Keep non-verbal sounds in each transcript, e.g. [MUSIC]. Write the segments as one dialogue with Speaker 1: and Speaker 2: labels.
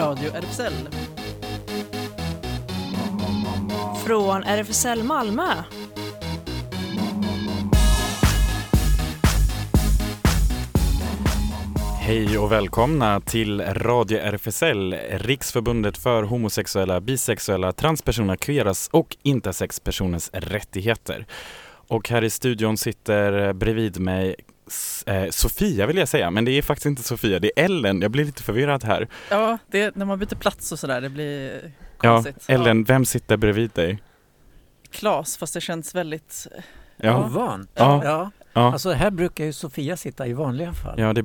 Speaker 1: Radio RFSL.
Speaker 2: Från RFSL Malmö.
Speaker 3: Hej och välkomna till Radio RFSL, Riksförbundet för homosexuella, bisexuella, transpersoner, queeras och intersexpersoners rättigheter. Och här i studion sitter bredvid mig eh, Sofia vill jag säga, men det är faktiskt inte Sofia, det är Ellen. Jag blir lite förvirrad här.
Speaker 1: Ja, det, när man byter plats och sådär, det blir
Speaker 3: Ja,
Speaker 1: konstigt.
Speaker 3: Ellen, vem sitter bredvid dig?
Speaker 1: Klas, fast det känns väldigt...
Speaker 3: Ja,
Speaker 4: Ovant.
Speaker 3: Ja.
Speaker 4: Ja.
Speaker 3: ja.
Speaker 4: Alltså här brukar ju Sofia sitta i vanliga fall.
Speaker 3: Ja, det,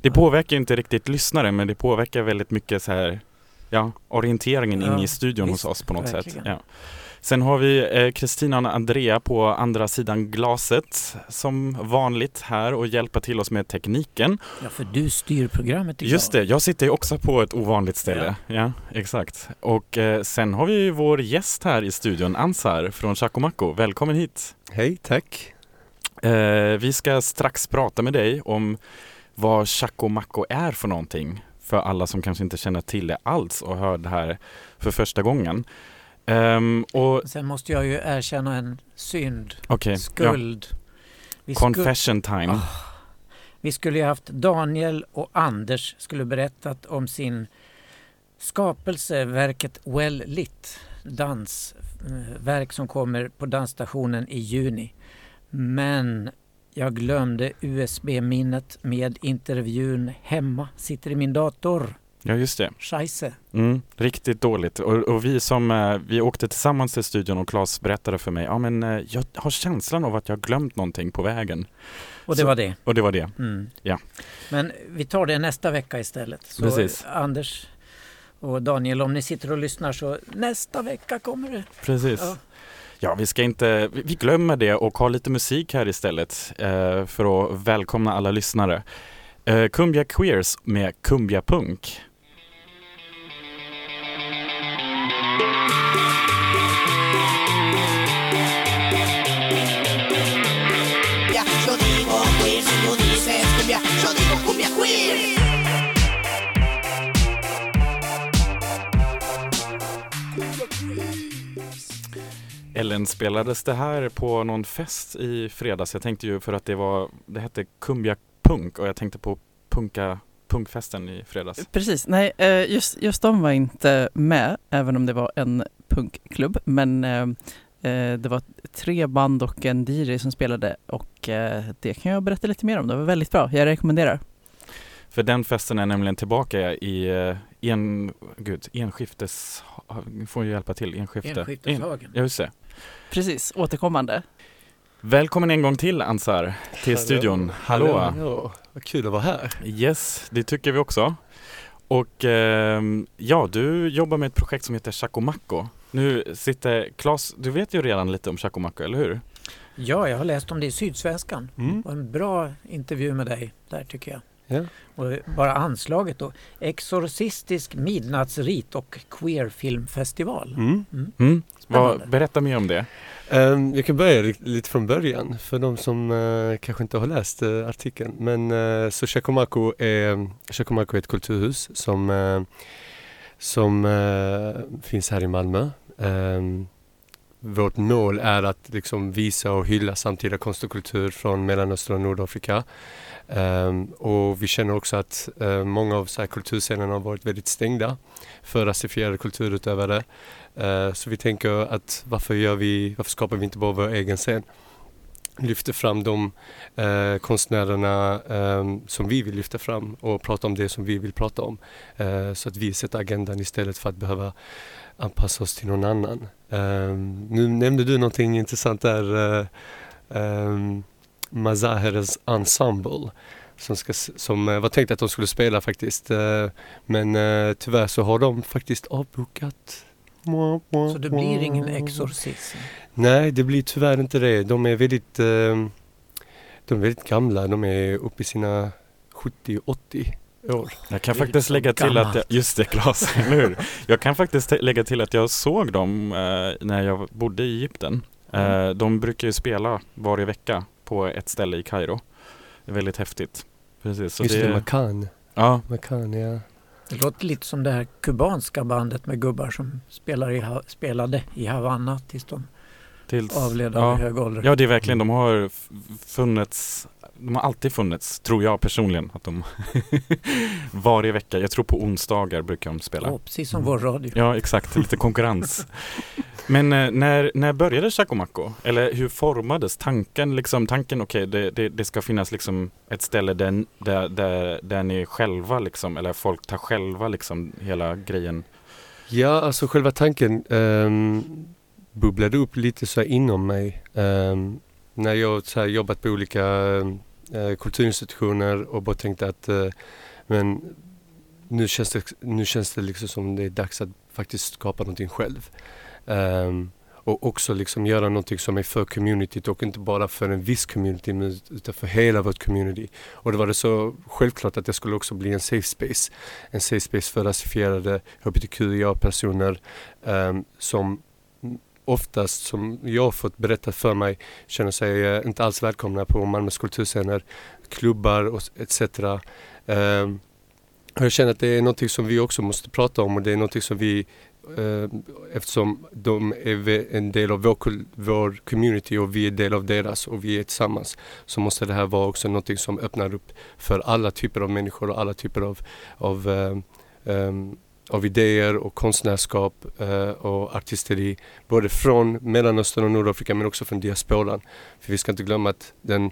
Speaker 3: det påverkar inte riktigt lyssnare men det påverkar väldigt mycket så här, ja, orienteringen in
Speaker 4: Ja,
Speaker 3: i studion
Speaker 4: visst,
Speaker 3: hos oss på något sätt.
Speaker 4: verkligen.
Speaker 3: Ja. Sen har vi eh, Kristina och Andrea på andra sidan glaset som vanligt här och hjälper till oss med tekniken.
Speaker 4: Ja, för du styr programmet idag.
Speaker 3: Just det, jag sitter också på ett ovanligt ställe. Ja, exakt. Och eh, sen har vi vår gäst här i studion, Ansar från Chacomaco. Välkommen hit!
Speaker 5: Hej, tack.
Speaker 3: Eh, vi ska strax prata med dig om vad Chacomaco är för någonting. För alla som kanske inte känner till det alls och hör det här för första gången. Ehm, och
Speaker 4: Sen måste jag ju erkänna en synd,
Speaker 3: ja.
Speaker 4: skuld. Vi, skulle,
Speaker 3: confession time.
Speaker 4: Ah. vi skulle ju haft Daniel och Anders skulle berättat om sin skapelse, verket Well Lit, dansverk som kommer på dansstationen i juni. Men jag glömde USB-minnet med intervjun hemma, sitter i min dator.
Speaker 3: Ja, just det.
Speaker 4: Scheisse.
Speaker 3: Mm, riktigt dåligt. Och, och vi som, eh, vi åkte tillsammans till studion och Claes berättade för mig, ja men eh, jag har känslan av att jag har glömt någonting på vägen.
Speaker 4: Och det
Speaker 3: Så-
Speaker 4: var det.
Speaker 3: Och det var det.
Speaker 4: Mm.
Speaker 3: Ja.
Speaker 4: Men vi tar det nästa vecka istället. Så
Speaker 3: Precis.
Speaker 4: Anders och Daniel, om ni sitter och lyssnar så nästa vecka kommer det.
Speaker 3: Precis.
Speaker 4: Ja.
Speaker 3: Ja, vi ska inte, vi glömmer det och har lite musik här istället eh, för att välkomna alla lyssnare. Eh, Kumbia Queers med Kumbia Punk.
Speaker 6: Yo digo queer, si tú dices cumbia, yo digo cumbia queer.
Speaker 3: Ellen, spelades det här på någon fest i fredags? Jag tänkte ju för att det var, det hette Kumbia Punk och jag tänkte på punka, punkfesten i fredags.
Speaker 1: Precis, nej eh, just, just de var inte med, även om det var en punkklubb. Men eh, eh, det var tre band och en DJ som spelade och det kan jag berätta lite mer om. Det var väldigt bra, jag rekommenderar.
Speaker 3: För den festen är nämligen tillbaka i en, gud, enskiftes, får ju hjälpa till, enskifte. En,
Speaker 4: Enskifteshagen.
Speaker 3: ja, just det.
Speaker 1: Precis, återkommande.
Speaker 3: Välkommen en gång till Ansar till studion. Hallå!
Speaker 5: Ja, vad kul att vara här.
Speaker 3: Yes, det tycker vi också. Och ehm, ja, du jobbar med ett projekt som heter Chacomaco. Nu sitter Claes, du vet ju redan lite om Chacomaco, eller hur?
Speaker 4: Ja, jag har läst om det i Sydsvenskan.
Speaker 5: Mm.
Speaker 4: Och en bra intervju med dig där tycker jag.
Speaker 5: Ja.
Speaker 4: Och bara anslaget då. Exorcistisk midnattsrit och queerfilmfestival.
Speaker 5: Mm.
Speaker 3: Mm. Vad,
Speaker 4: Spännande.
Speaker 3: berätta mer om det.
Speaker 5: Jag kan börja li- lite från början för de som eh, kanske inte har läst eh, artikeln. Men uh, så Chacomaco är, Chacomaco är ett kulturhus som, som finns här i Malmö. Ehm, vårt mål är att liksom visa och hylla samtida konst och kultur från Mellanöstern och Nordafrika. Um, och vi känner också att uh, många av så här, kulturscenerna har varit väldigt stängda för rasifierade kulturutövare. Uh, så vi tänker att varför, gör vi, varför skapar vi inte bara vår egen scen? Lyfter fram de eh, konstnärerna eh, som vi vill lyfta fram och prata om det som vi vill prata om. Eh, så att vi sätter agendan istället för att behöva anpassa oss till någon annan. Eh, nu nämnde du någonting intressant där. Uh, Mazaheres Ensemble som, ska, som eh, var tänkt att de skulle spela faktiskt. Eh, men eh, tyvärr så har de faktiskt avbokat.
Speaker 4: Så det blir ingen exorcism.
Speaker 5: Nej, det blir tyvärr inte det. De är väldigt, eh, de är väldigt gamla. De är uppe i sina 70-80 år.
Speaker 3: Jag kan faktiskt lägga till att, jag, just det Claes, [LAUGHS] eller hur? Jag kan faktiskt lägga till att jag såg dem eh, när jag bodde i Egypten. Eh, de brukar ju spela varje vecka på ett ställe i Kairo. Det är väldigt häftigt. Precis, så
Speaker 5: Just det,
Speaker 3: det,
Speaker 5: Makan.
Speaker 3: ja,
Speaker 5: Makan, ja.
Speaker 4: Det låter lite som det här kubanska bandet med gubbar som spelar i, spelade i Havanna tills de
Speaker 3: Tills,
Speaker 4: avled av
Speaker 3: ja.
Speaker 4: hög ålder.
Speaker 3: Ja, det är verkligen, de har funnits, de har alltid funnits, tror jag personligen, att de [LAUGHS] varje vecka, jag tror på onsdagar brukar de spela.
Speaker 4: Ja, precis som vår radio.
Speaker 3: Ja, exakt, lite konkurrens. Men eh, när, när började Chacomaco? Eller hur formades tanken? Liksom, tanken, okej, det, det, det ska finnas liksom ett ställe där, där, där, där ni själva, liksom, eller folk tar själva liksom hela grejen.
Speaker 5: Ja, alltså själva tanken um, bubblade upp lite så här inom mig. Ehm, när jag så här, jobbat på olika eh, kulturinstitutioner och bara tänkte att eh, men nu känns, det, nu känns det liksom som det är dags att faktiskt skapa någonting själv. Um, och också liksom göra någonting som är för communityt och inte bara för en viss community utan för hela vårt community. Och då var det så självklart att det skulle också bli en safe space. En safe space för rasifierade hbtqia-personer um, ehm, som oftast, som jag har fått berättat för mig, känner sig eh, inte alls välkomna på Malmös kulturscener, klubbar och etc. Ehm, jag känner att det är någonting som vi också måste prata om och det är någonting som vi eh, eftersom de är en del av vår, vår community och vi är del av deras och vi är tillsammans så måste det här vara också någonting som öppnar upp för alla typer av människor och alla typer av, av, um, av idéer och konstnärskap eh, och artisteri både från Mellanöstern och Nordafrika men också från diasporan. För vi ska inte glömma att den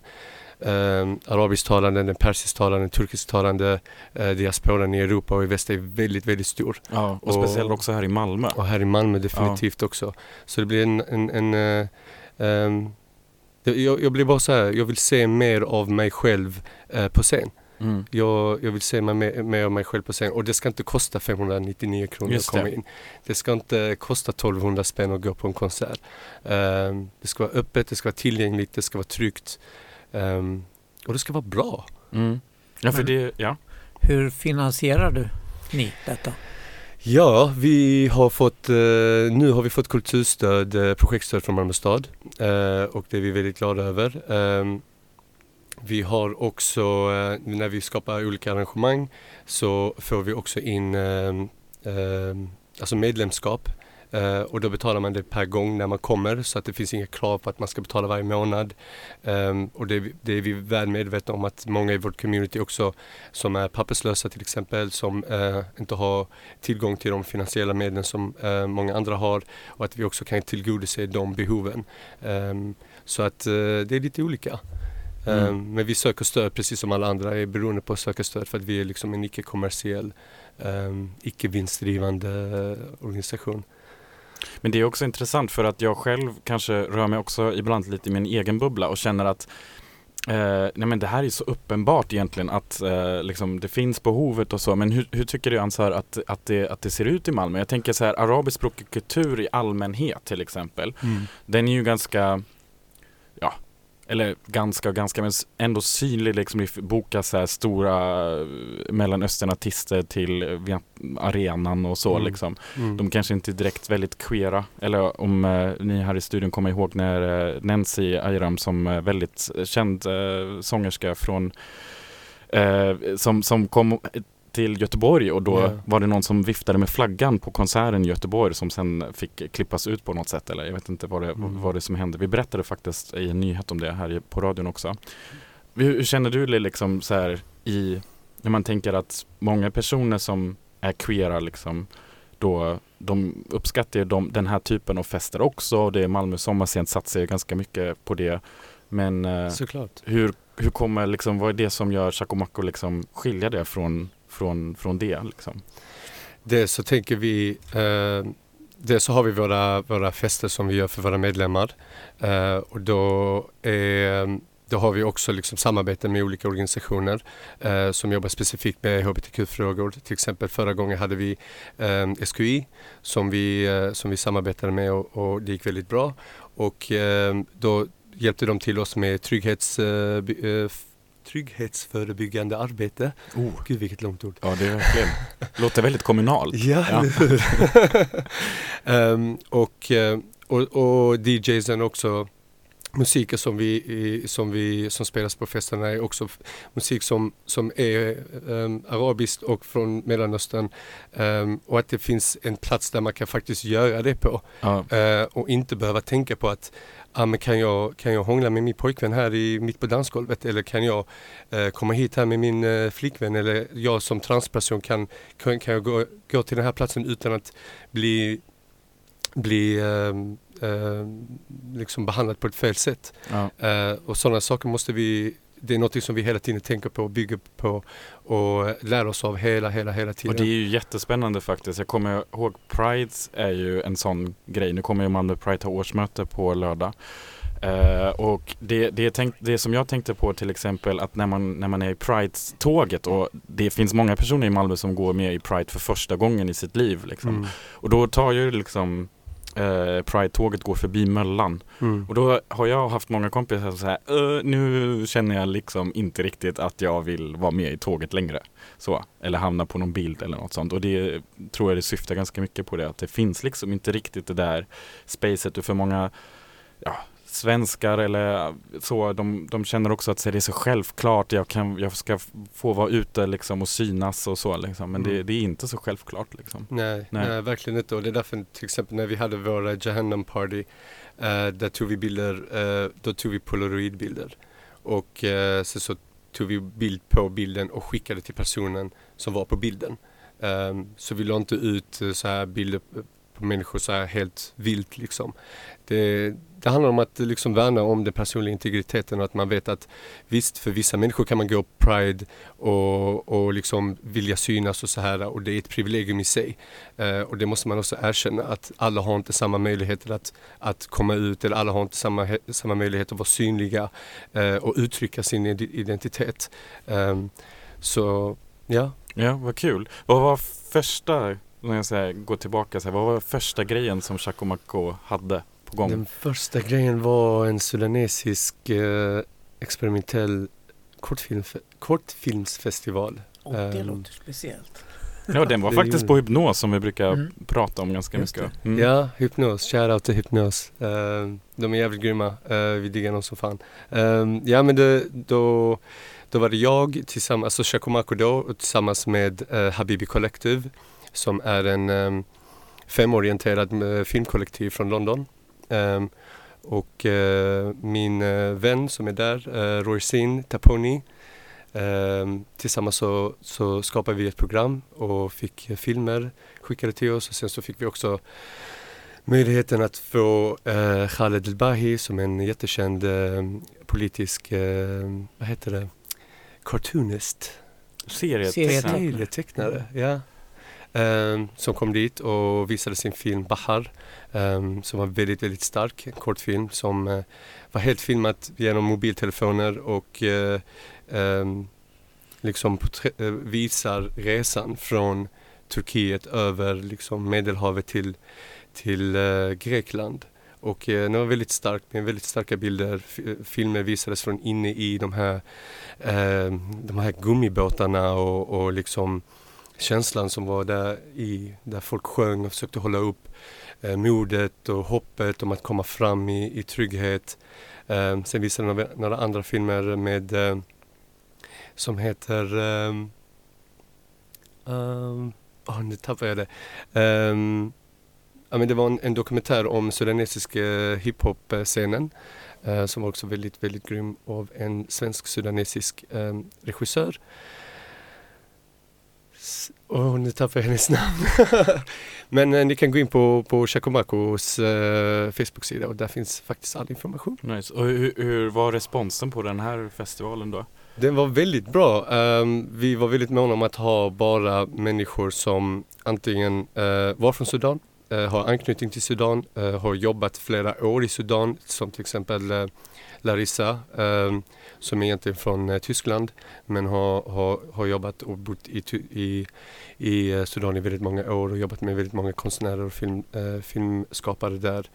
Speaker 5: eh, arabisktalande, den persisktalande, turkisktalande eh, diasporan i Europa och i väst är väldigt, väldigt stor.
Speaker 3: Ja, och,
Speaker 5: Och-
Speaker 3: speciellt också här i Malmö.
Speaker 5: Och här i Malmö definitivt också. Så det blir en, en, en eh, det- jag, jag blir bara så här, jag vill se mer av mig själv eh, på scen.
Speaker 3: Mm.
Speaker 5: Jag, jag vill se mig mer, mer av mig själv på scen och det ska inte kosta 599 kronor
Speaker 3: Just
Speaker 5: att komma
Speaker 3: det.
Speaker 5: in. Det ska inte kosta 1200 spänn att gå på en konsert. Ehm, det ska vara öppet, det ska vara tillgängligt, det ska vara tryggt. Ehm, och det ska vara bra.
Speaker 3: Mm. Ja, för det, ja.
Speaker 4: Hur finansierar du ni detta?
Speaker 5: Ja, vi har fått, eh, nu har vi fått kulturstöd, eh, projektstöd från Malmö stad eh, och det är vi väldigt glada över. Vi har också, eh, när vi skapar olika arrangemang så får vi också in ehm, ehm, alltså medlemskap Eh, och då betalar man det per gång när man kommer så att det finns inga krav på att man ska betala varje månad. Ehm, och det, är vi- det är vi väl medvetna om att många i vårt community också som är papperslösa till exempel som eh, inte har tillgång till de finansiella medlen som eh, många andra har och att vi också kan tillgodose de behoven. Ehm, så att eh, det är lite olika.
Speaker 3: Mm.
Speaker 5: Ehm, men vi söker stöd precis som alla andra är beroende på att söka stöd för att vi är liksom en icke-kommersiell, um, icke-vinstdrivande eh, organisation.
Speaker 3: Men det är också intressant för att jag själv kanske rör mig också ibland lite i min egen bubbla och känner att eh, nej men det här är så uppenbart egentligen att eh, liksom det finns behovet och så men hur, hur tycker du Ansar att, att, det, att det ser ut i Malmö? Jag tänker så här arabiskspråkig kultur i allmänhet till exempel. Den är ju ganska, eller ganska och ganska men ändå synlig liksom. Det bokas så här stora eh, Mellanösternartister till eh, arenan och så
Speaker 5: Mm.
Speaker 3: liksom.
Speaker 5: Mm.
Speaker 3: De kanske inte direkt väldigt queera. Eller om eh, ni här i studion kommer ihåg när eh, Nancy Ayram som eh, väldigt känd eh, sångerska från som, som kom till Göteborg och då
Speaker 5: Ja.
Speaker 3: var det någon som viftade med flaggan på konserten i Göteborg som sen fick klippas ut på något sätt eller jag vet inte vad det,
Speaker 5: Mm.
Speaker 3: vad det som hände. Vi berättade faktiskt i en nyhet om det här på radion också. Hur, hur känner du dig liksom så här i när man tänker att många personer som är queera liksom då de uppskattar ju de, den här typen av fester också. Det är Malmö sommarscen satsar ju ganska mycket på det. Men eh,
Speaker 5: Såklart.
Speaker 3: hur, hur kommer liksom, vad är det som gör Chacomaco liksom skilja det från, från, från det liksom?
Speaker 5: Det så tänker vi, eh, det så har vi våra, våra fester som vi gör för våra medlemmar. Eh, och då, är, då har vi också liksom samarbete med olika organisationer eh, som jobbar specifikt med hbtq-frågor. Till exempel förra gången hade vi eh, SQI som vi, eh, som vi samarbetade med och, och det gick väldigt bra. Och eh, då hjälpte de till oss med trygghets, eh, eh trygghetsförebyggande arbete.
Speaker 3: Oh.
Speaker 5: Gud vilket långt ord.
Speaker 3: Ja, det är verkligen, låter väldigt kommunalt.
Speaker 5: Ja,
Speaker 3: Ja. [LAUGHS]
Speaker 5: Ehm, och, och, och DJsen också musiken som vi, som vi som spelas på festerna är också musik som, som är um, arabiskt och från Mellanöstern Ehm, och att det finns en plats där man kan faktiskt göra det på
Speaker 3: Ja,
Speaker 5: Eh, och inte behöva tänka på att ah, men kan, jag, kan jag hångla med min pojkvän här i, mitt på dansgolvet eller kan jag eh, komma hit här med min eh, flickvän eller jag som transperson kan, kan, kan jag gå, gå till den här platsen utan att bli, bli ehm, liksom behandlad på ett fel sätt.
Speaker 3: ja.
Speaker 5: Eh, och sådana saker måste vi det är något som vi hela tiden tänker på och bygger på och lär oss av hela, hela, hela tiden.
Speaker 3: Och det är ju jättespännande faktiskt. Jag kommer ihåg Prides är ju en sån grej. Nu kommer ju Malmö Pride ha årsmöte på lördag. Eh, och det, det, tänkt, det som jag tänkte på till exempel att när man, när man är i Pride-tåget och det finns många personer i Malmö som går med i Pride för första gången i sitt liv. Liksom.
Speaker 5: Mm.
Speaker 3: Och då tar ju liksom eh, Pride-tåget går förbi Möllan.
Speaker 5: Mm.
Speaker 3: Och då har jag haft många kompisar som säger "Ö, nu känner jag liksom inte riktigt att jag vill vara med i tåget längre. Så, eller hamna på någon bild eller något sånt. Och det tror jag det syftar ganska mycket på det. Att det finns liksom inte riktigt det där spacet. Och för många ja, svenskar eller så, de, de känner också att det är så självklart. Jag, kan, jag ska få vara ute liksom och synas och så. Liksom. Men det,
Speaker 5: Mm.
Speaker 3: det är inte så självklart. Liksom.
Speaker 5: Nej,
Speaker 3: Nej.
Speaker 5: nej. verkligen inte. Och det är därför till exempel när vi hade våra Jahannam party, eh, där tog vi bilder, eh, då tog vi polaroidbilder. Och eh, så, så tog vi bild på bilden och skickade till personen som var på bilden. Ehm, så vi la inte ut eh, så här bilder på- på människor så här helt vilt liksom. Det, det handlar om att liksom värna om den personliga integriteten och att man vet att visst, för vissa människor kan man gå Pride och, och liksom vilja synas och så här och det är ett privilegium i sig. Eh, och det måste man också erkänna att alla har inte samma möjligheter att, att komma ut eller alla har inte samma, samma möjlighet att vara synliga eh, och uttrycka sin identitet. Eh, så ja,
Speaker 3: Ja, vad kul. Vad var första, när jag säger, går tillbaka, så här, vad var första grejen som Chaco Maco hade på gång?
Speaker 5: den första grejen var en sudanesisk eh, experimentell kortfilm, kortfilmsfestival.
Speaker 4: Och det
Speaker 5: Ehm.
Speaker 4: låter speciellt.
Speaker 3: Ja, den var faktiskt på hypnos som vi brukar
Speaker 4: Mm.
Speaker 3: prata om ganska
Speaker 4: Just
Speaker 3: mycket. Mm.
Speaker 5: Ja, Hypnos. Shoutout till Hypnos. Eh, de är jävligt grymma. Uh, vi diggar dem som fan. Ehm, ja men det, då, då var det jag tillsammans, alltså Shakomako då, tillsammans med eh, Habibi Collective som är en um, femorienterad eh, filmkollektiv från London. Ehm, och eh, min eh, vän som är där, uh, Roisin Taponi, ehm, tillsammans så, så skapade vi ett program och fick eh, filmer skickade till oss och sen så fick vi också möjligheten att få eh, Khaled El-Bahi som en jättekänd eh, politisk, eh, vad heter det, cartoonist,
Speaker 3: Serietecknare.
Speaker 5: serietecknare, ja. Ehm, som kom dit och visade sin film Bahar ehm, som var väldigt, väldigt stark, en kortfilm som eh, var helt filmat genom mobiltelefoner och eh, ehm, liksom eh, visar resan från Turkiet över liksom Medelhavet till, till eh, Grekland. Och eh, den var väldigt stark med väldigt starka bilder. F- eh, filmer visades från inne i de här, eh, de här gummibåtarna och, och liksom känslan som var där i, där folk sjöng och försökte hålla upp eh, modet och hoppet om att komma fram i, i trygghet. Eh, sen visade de några, några andra filmer med eh, som heter um, um, oh, nu tappade jag det. Ehm, ja, men det var en, en dokumentär om sudanesiska eh, hiphop-scenen eh, som var också väldigt, väldigt grym av en svensk-sudanesisk eh, regissör. Åh, nu tappade jag hennes namn. [LAUGHS] men eh, ni kan gå in på, på Chacomakos eh, Facebook-sida och där finns faktiskt all information.
Speaker 3: Nice. Och hur, hur var responsen på den här festivalen då?
Speaker 5: Den var väldigt bra. Ehm, vi var väldigt måna om att ha bara människor som antingen uh, var från Sudan, eh, har anknytning till Sudan, eh, har jobbat flera år i Sudan, som till exempel Larissa, ehm, som är egentligen från eh, Tyskland, men har, har, har jobbat och bott i, i, i eh, Sudan i väldigt många år och jobbat med väldigt många konstnärer och film, eh, filmskapare där.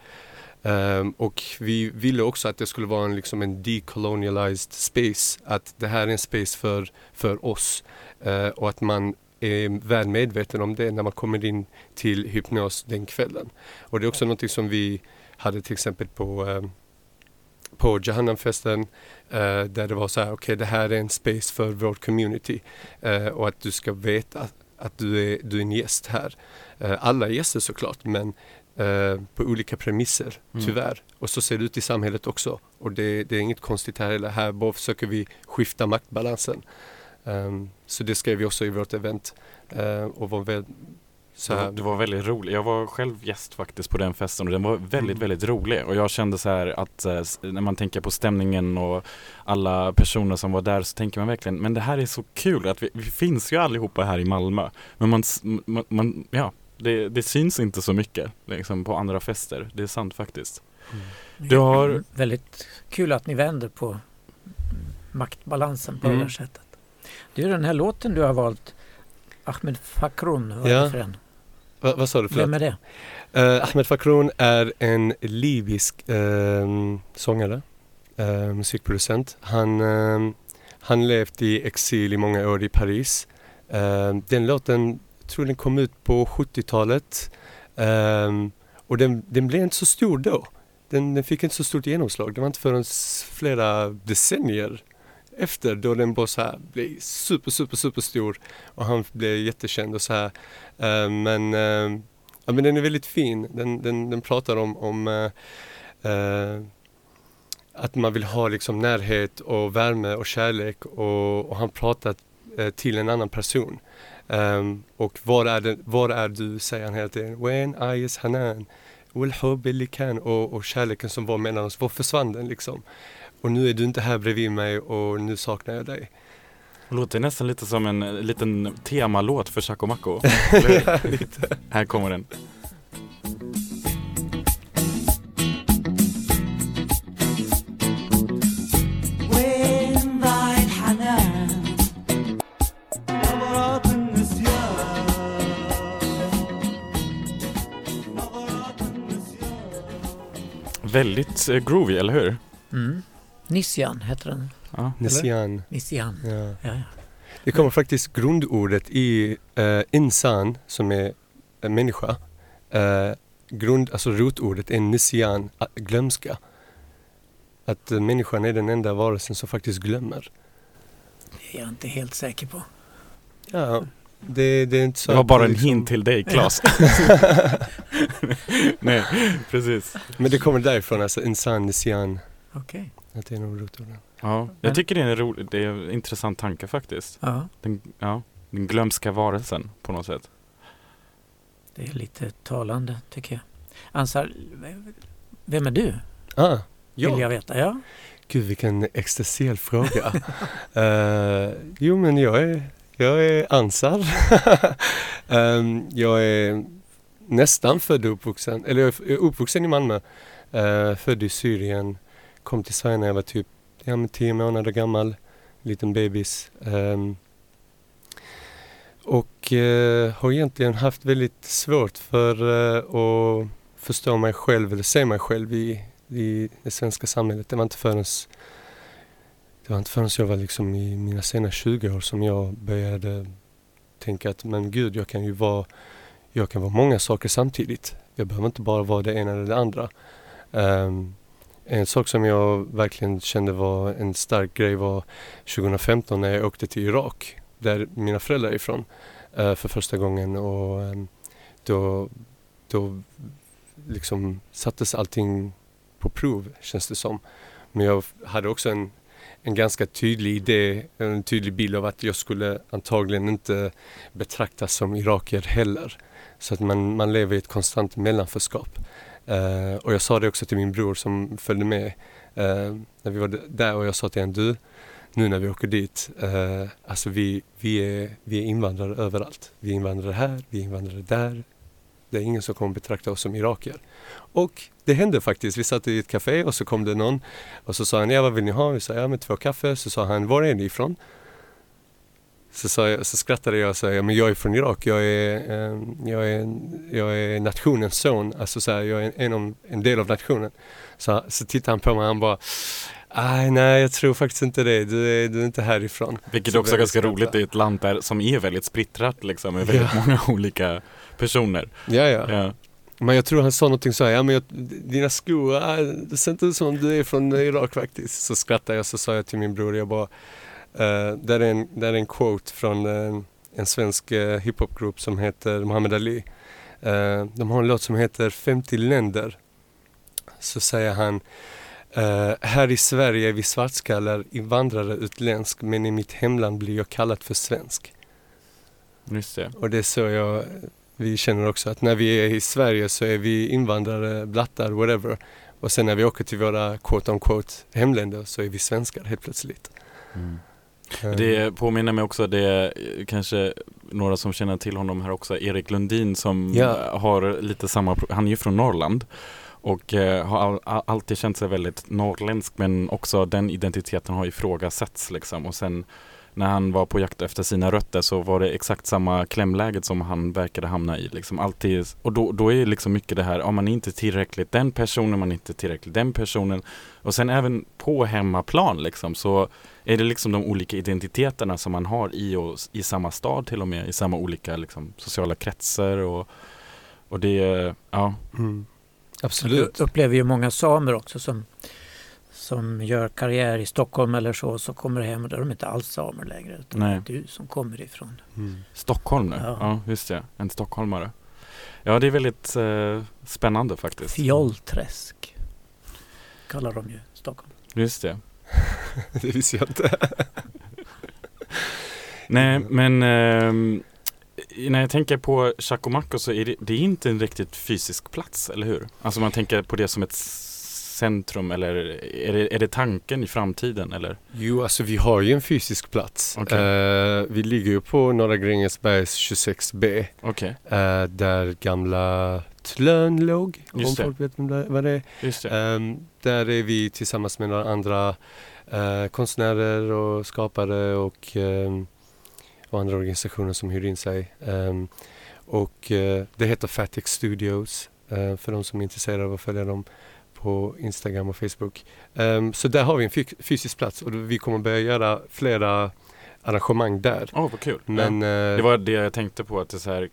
Speaker 5: Ehm, och vi ville också att det skulle vara en, liksom en decolonialized space, att det här är en space för, för oss eh, och att man är väl medveten om det när man kommer in till hypnos den kvällen. Och det är också någonting som vi hade till exempel på, eh, på Jahannamfesten eh, där det var så här, okej det här är en space för vårt community eh, och att du ska veta att, att du, är, du är en gäst här. Eh, alla gäster såklart men eh, på olika premisser
Speaker 3: Mm.
Speaker 5: tyvärr. Och så ser det ut i samhället också och det, det är inget konstigt här heller. Här bara försöker vi skifta maktbalansen. Ehm, så det skrev vi också i vårt event eh, och var väl så
Speaker 3: Det var,
Speaker 5: här,
Speaker 3: det var väldigt roligt. Jag var själv gäst faktiskt på den festen och den var väldigt,
Speaker 5: Mm.
Speaker 3: väldigt rolig. Och jag kände så här att eh, när man tänker på stämningen och alla personer som var där så tänker man verkligen, men det här är så kul att vi, vi finns ju allihopa här i Malmö. Men man, man, man ja, det, det syns inte så mycket liksom på andra fester. Det är sant faktiskt. Du har-
Speaker 4: Väldigt kul att ni vänder på maktbalansen på det
Speaker 5: Mm.
Speaker 4: här sättet. Du, den här låten du har valt, Ahmed Fakron, vad är
Speaker 5: Ja.
Speaker 4: det för en?
Speaker 5: Va, vad sa du? Förlåt?
Speaker 4: Vem är det?
Speaker 5: Eh, Ahmed Fakroun är en libysk eh, sångare, eh, musikproducent. Han, eh, han levt i exil i många år i Paris. Den låten, tror den kom ut på 70-talet eh, och den, den blev inte så stor då. Den, den fick inte så stort genomslag. Det var inte förrän flera decennier efter då den bara så här blev super, super, super stor och han blev jättekänd och så här. Uh, men, uh, ja, men den är väldigt fin. Den, den, den pratar om, om uh, att man vill ha liksom närhet och värme och kärlek och, och han pratar till en annan person. Um, och var är, det, var är du, säger han hela tiden. When I is Hanan. Och, och kärleken som var mellan oss, var försvann den liksom? och nu är du inte här bredvid mig och nu saknar jag dig.
Speaker 3: Det låter nästan lite som en eh, liten temalåt för Chaco Maco. [LAUGHS]
Speaker 5: ja.
Speaker 3: Här kommer den. Väldigt eh, groovy, eller hur?
Speaker 4: Mm. Nisjan heter den.
Speaker 3: Ja.
Speaker 5: Nesian.
Speaker 4: Nisjan.
Speaker 5: Ja.
Speaker 4: Ja, ja.
Speaker 5: Det kommer faktiskt grundordet i eh, insan som är en människa. Eh, grund, alltså rotordet är nisian, att glömska. Att eh, människan är den enda varelsen som faktiskt glömmer.
Speaker 4: Det är jag inte helt säker på.
Speaker 5: Ja, det, det är inte så
Speaker 3: Det var bara en
Speaker 5: liksom-
Speaker 3: hint till dig, Claes. [LAUGHS] Nej, precis.
Speaker 5: Men det kommer därifrån, alltså insan, nisian.
Speaker 4: Okej.
Speaker 5: Att det är.
Speaker 3: Ja, jag tycker det är en rolig, det är en intressant tanke faktiskt.
Speaker 4: Ja,
Speaker 3: Den, ja, den glömska varelsen på något sätt.
Speaker 4: det är lite talande tycker jag. Ansar, vem är du?
Speaker 5: Ah,
Speaker 4: Vill
Speaker 5: ja.
Speaker 4: jag veta. Ja.
Speaker 5: Gud vilken existentiell fråga. [LAUGHS] Eh, jo men jag är, jag är Ansar. [LAUGHS] Ehm, jag är nästan född och uppvuxen, eller jag är uppvuxen i Malmö. Uh, född i Syrien. Kom till Sverige när jag var typ ja, men tio månader gammal. Liten bebis. Um, och uh, har egentligen haft väldigt svårt för uh, att förstå mig själv eller se mig själv i, i det svenska samhället. Det var inte förrän det var inte förrän jag var liksom i mina sena 20 år som jag började tänka att men gud, jag kan ju vara, jag kan vara många saker samtidigt. Jag behöver inte bara vara det ena eller det andra. Um, en sak som jag verkligen kände var en stark grej var 2015 när jag åkte till Irak, där mina föräldrar är ifrån, eh, för första gången. Och ehm, då, då liksom sattes allting på prov, känns det som. Men jag hade också en, en ganska tydlig idé, en tydlig bild av att jag skulle antagligen inte betraktas som irakier heller. Så att man, man lever i ett konstant mellanförskap. Eh, och jag sa det också till min bror som följde med eh, när vi var där och jag sa till honom, du, nu när vi åker dit, eh, alltså vi, vi, är, vi är invandrare överallt. Vi är invandrare här, vi är invandrare där. Det är ingen som kommer betrakta oss som irakier. Och det hände faktiskt. Vi satt i ett café och så kom det någon och så sa han, ja vad vill ni ha? Vi sa, ja men två kaffe. Så sa han, var är ni ifrån? Så, sa jag, så skrattade jag och sa, ja men jag är från Irak. Jag är, eh, jag är, jag är nationens son. Alltså så här, jag är en, en del av nationen. Så, så tittade han på mig och han bara, nej, nej jag tror faktiskt inte det. Du är, du är inte härifrån.
Speaker 3: Vilket
Speaker 5: Så
Speaker 3: också är ganska roligt i ett land där, som är väldigt splittrat liksom, med väldigt
Speaker 5: Ja.
Speaker 3: många [LAUGHS] olika personer.
Speaker 5: Ja, ja.
Speaker 3: Ja.
Speaker 5: Men jag tror han sa någonting så här, ja men jag, dina skor, ah, det ser inte ut som du är från Irak faktiskt. Så skrattade jag så sa jag till min bror, jag bara, där, är en, där är en quote från uh, en svensk uh, hiphopgrupp som heter Muhammad Ali. De har en låt som heter 50 länder. Så säger han, uh, här i Sverige är vi svartskallar, invandrare, utländsk, men i mitt hemland blir jag kallad för svensk.
Speaker 3: Just det.
Speaker 5: Och det är så jag, vi känner också att när vi är i Sverige så är vi invandrare, blattar, whatever. Och sen när vi åker till våra quote on quote hemländer så är vi svenskar helt plötsligt.
Speaker 3: Mm.
Speaker 5: Eh,
Speaker 3: Det påminner mig också, det är kanske några som känner till honom här också, Erik Lundin som
Speaker 5: Ja.
Speaker 3: har lite samma, han är ju från Norrland och eh, har all, all, alltid känt sig väldigt norrländsk men också den identiteten har ifrågasatts liksom och sen när han var på jakt efter sina rötter så var det exakt samma klämläget som han verkade hamna i. Liksom alltid, och då, då är liksom mycket det här, om man är inte tillräckligt den personen, man är inte tillräckligt den personen. Och sen även på hemmaplan liksom så är det liksom de olika identiteterna som man har i, och, i samma stad till och med, i samma olika liksom, sociala kretsar och, och det, ja.
Speaker 5: Mm.
Speaker 4: Du
Speaker 5: Absolut.
Speaker 4: upplever ju många samer också som, som gör karriär i Stockholm eller så, så kommer hem och då är de inte alls samer längre. Utan
Speaker 3: Nej.
Speaker 4: det är du som kommer ifrån.
Speaker 5: Mm.
Speaker 3: Stockholm nu,
Speaker 4: Ja.
Speaker 3: ja. just det, en stockholmare. Ja det är väldigt eh, spännande faktiskt.
Speaker 4: Fjollträsk kallar de ju Stockholm.
Speaker 3: Just det. [LAUGHS]
Speaker 5: det visste jag inte. [LAUGHS]
Speaker 3: Nej men ehm, när jag tänker på Chacomaco så är det, det är inte en riktigt fysisk plats, eller hur? Alltså man tänker på det som ett centrum eller är det, är det tanken i framtiden eller?
Speaker 5: Jo, alltså vi har ju en fysisk plats.
Speaker 3: Okej.
Speaker 5: Eh, vi ligger ju på Norra Grängesbergs 26B.
Speaker 3: Okej,
Speaker 5: eh, där gamla Tlön låg, om folk vet vad det är.
Speaker 3: just det.
Speaker 5: Ehm, där är vi tillsammans med några andra eh, konstnärer och skapare och, ehm, och andra organisationer som hyr in sig. Ehm, och eh, det heter Fatix Studios för de som är intresserade av att följa dem på Instagram och Facebook. Ehm, så där har vi en fy- fysisk plats och vi kommer börja göra flera arrangemang där.
Speaker 3: Åh vad kul.
Speaker 5: Men,
Speaker 3: ja.
Speaker 5: eh,
Speaker 3: Det var det jag tänkte på att det är så här,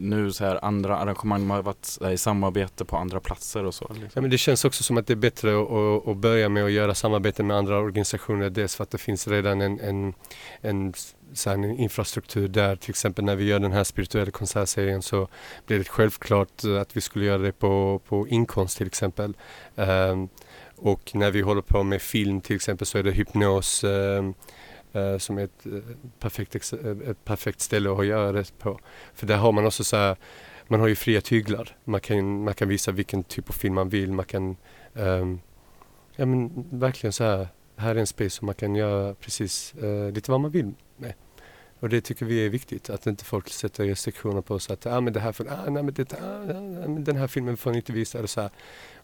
Speaker 3: nu så här andra arrangemang har varit i samarbete på andra platser och så.
Speaker 5: Ja,
Speaker 3: Liksom.
Speaker 5: men det känns också som att det är bättre att, att, börja med att göra samarbeten med andra organisationer. Dels för att det finns redan en, en, en, så här, en infrastruktur där. Till exempel när vi gör den här spirituella konsertserien så blir det självklart eh, att vi skulle göra det på, på inkomst till exempel. Um, och när vi håller på med film till exempel så är det hypnos um, som är ett, eh, perfekt, ett perfekt ställe att göra det på. För där har man också så här man har ju fria tyglar. Man kan, man kan visa vilken typ av film man vill. Man kan um, ja, men verkligen så här. Här är en space som man kan göra precis uh, lite vad man vill. Och det tycker vi är viktigt. Att inte folk sätter restriktioner på oss. att ah, men det här får, ah, nej, men det, ah, nej, den här filmen får ni inte visa. Eller så här.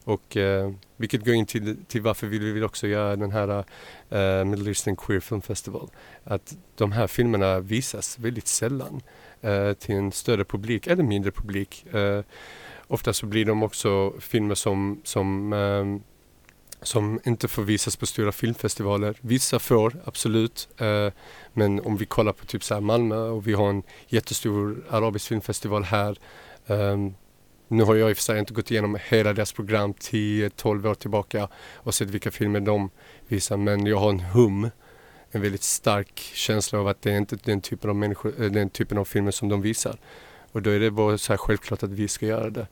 Speaker 5: Och, eh, vilket går in till, till varför vi vill också göra den här eh, Middle Eastern Queer Film Festival. Att de här filmerna visas väldigt sällan eh, till en större publik eller mindre publik. Eh, ofta så blir de också filmer som, som, eh, som inte får visas på stora filmfestivaler. Vissa får, absolut. Eh, men om vi kollar på typ så här Malmö och vi har en jättestor arabisk filmfestival här. Ehm, nu har jag i och för sig inte gått igenom hela deras program 10-12 år tillbaka och sett vilka filmer de visar men jag har en hum en väldigt stark känsla av att det är inte den typen av, människor, eh, den typen av filmer som de visar. Och då är det bara så här självklart att vi ska göra det.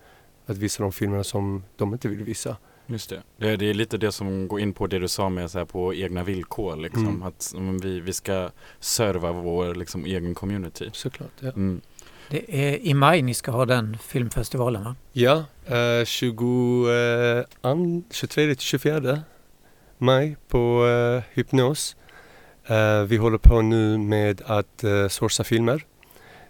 Speaker 5: Att visa de filmerna som de inte vill visa.
Speaker 3: Just det. det. Det är lite det som går in på det du sa med så här, på egna villkor. Liksom.
Speaker 5: Mm.
Speaker 3: Att mm, vi, vi ska serva vår liksom, egen community.
Speaker 5: Såklart. Ja,
Speaker 3: Mm.
Speaker 4: Det är i maj ni ska ha den filmfestivalen va?
Speaker 5: ja eh, 20, eh, an, 23 till 24 maj på eh, Hypnos. Eh, vi håller på nu med att eh, sourca filmer.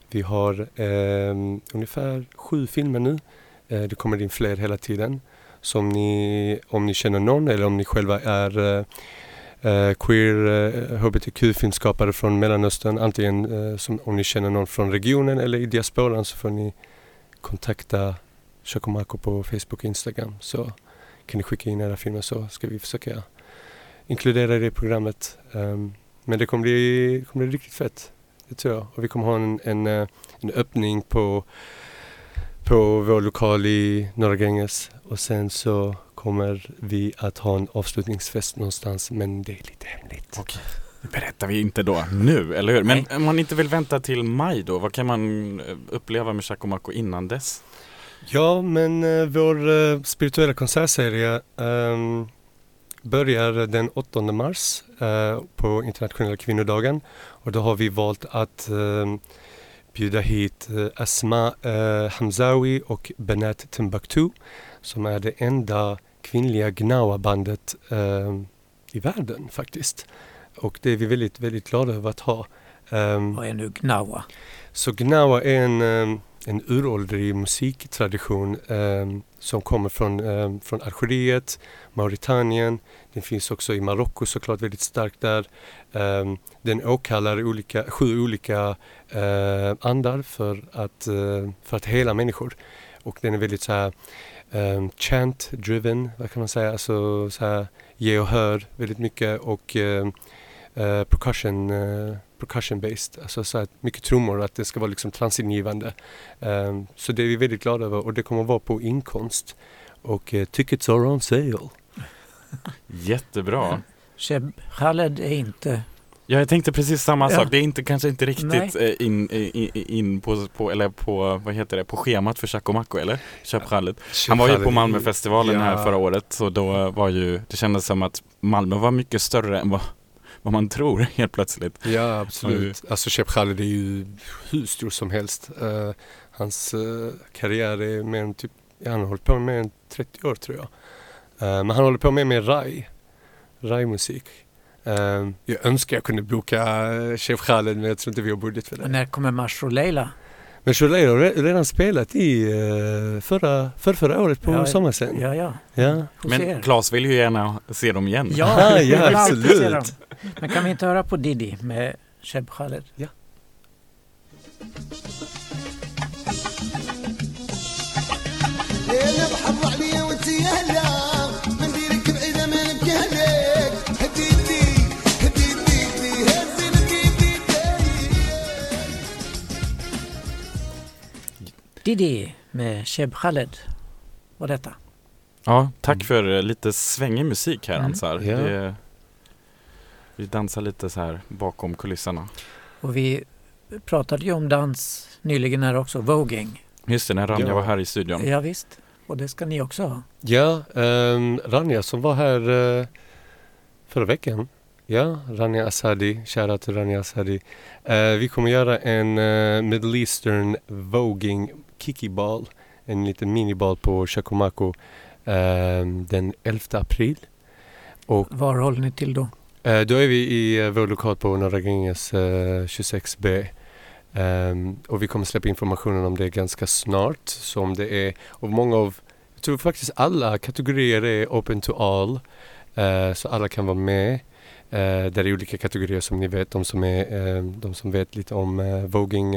Speaker 5: Vi har eh, ungefär sju filmer nu. Eh, det kommer in fler hela tiden. Så om ni, om ni känner någon eller om ni själva är eh, eh queer eh, hbtq-filmskapare från Mellanöstern, antingen eh, som, om ni känner någon från regionen eller i diasporan så får ni kontakta Chocomaco på Facebook och Instagram så kan ni skicka in era filmer så ska vi försöka inkludera det i programmet. Um, men det kommer bli, kommer bli riktigt fett, det tror jag. Och vi kommer ha en, en, eh, en öppning på på vår lokal i Norra Gränges och sen så kommer vi att ha en avslutningsfest någonstans men det är lite hemligt.
Speaker 3: Okej. Det berättar vi inte då nu, eller hur? Men om man inte vill vänta till maj då, vad kan man eh, uppleva med Chaco Maco innan dess?
Speaker 5: Ja, men eh, vår eh, spirituella konsertserie ehm, börjar den 8 mars eh, på internationella kvinnodagen och då har vi valt att ehm, bjuda hit eh, Asma eh, Hamzawi och Benat Timbuktu som är det enda kvinnliga Gnawa-bandet ehm, i världen faktiskt. Och det är vi väldigt, väldigt glada över att ha. Ehm,
Speaker 4: Vad är nu Gnawa?
Speaker 5: så Gnawa är en, eh, en uråldrig musiktradition eh, som kommer från, eh, från Algeriet, Mauritanien. Den finns också i Marocko såklart väldigt starkt där. Eh, den åkallar olika, sju olika eh, andar för att, eh, för att hela människor. Och den är väldigt så här ehm, chant-driven, vad kan man säga, alltså så här ge och hör väldigt mycket och ehm, eh, percussion eh, percussion-based, alltså så här mycket trummor, att det ska vara liksom transingivande. Um, så det är vi väldigt glada över och det kommer att vara på inkomst. Och uh, tickets are on sale. [LAUGHS]
Speaker 3: Jättebra.
Speaker 4: Sheb Khaled är inte...
Speaker 3: Ja, jag tänkte precis samma
Speaker 4: Ja.
Speaker 3: sak. Det är inte, kanske inte riktigt
Speaker 4: Nej.
Speaker 3: eh, in, in, in på, på, eller på, vad heter det, på schemat för Chaco Maco, eller? Köp Khaled. Han var ju på Malmöfestivalen här förra året, så då var ju, det kändes som att Malmö var mycket större än vad, vad man tror [LAUGHS] helt plötsligt.
Speaker 5: Ja, absolut. Alltså Shep Khaled är ju hur stor som helst. Eh, hans eh, karriär är mer än typ, han har hållit på med mer än 30 år tror jag. Eh, men han håller på med med Rai, Rai-musik. Jag önskar jag kunde boka uh, Chef Khaled men jag tror inte vi har budget för det.
Speaker 4: När kommer Mashro Leila?
Speaker 5: Men Soleil har redan spelat i eh, förra, för förra året på
Speaker 4: ja,
Speaker 5: sommarscen.
Speaker 4: Ja, ja.
Speaker 5: ja.
Speaker 3: Men Claes vill ju gärna se dem igen.
Speaker 4: Ja,
Speaker 5: ah, [LAUGHS] ja absolut.
Speaker 4: Men kan vi inte höra på Didi med Cheb Khaled?
Speaker 6: Ja.
Speaker 4: Didi med Sheb Khaled var detta.
Speaker 3: Ja, tack för eh, lite svängig musik här
Speaker 4: Mm.
Speaker 3: Ansar.
Speaker 5: Ja.
Speaker 3: Det, vi dansar lite så här bakom kulisserna.
Speaker 4: Och vi pratade ju om dans nyligen här också, voging.
Speaker 3: Just det, när Ranja
Speaker 5: Ja.
Speaker 3: var här i studion.
Speaker 4: Ja, visst. Och det ska ni också ha.
Speaker 5: Ja, um, Rania som var här uh, förra veckan. Ja, Rania Asadi, shoutout till Rania Asadi. Eh, vi kommer göra en uh, Middle Eastern voging kiki ball. En liten miniball på Chacomaco ehm, den 11 april. Och
Speaker 4: Var håller ni till då?
Speaker 5: Eh, då är vi i uh, vår lokal på Norra Gränges eh, 26B. Ehm, och vi kommer släppa informationen om det ganska snart. Så om det är, och många av, jag tror faktiskt alla kategorier är open to all. Eh, så alla kan vara med. Uh, där är olika kategorier som ni vet, de som, är, eh, de som vet lite om uh, voging.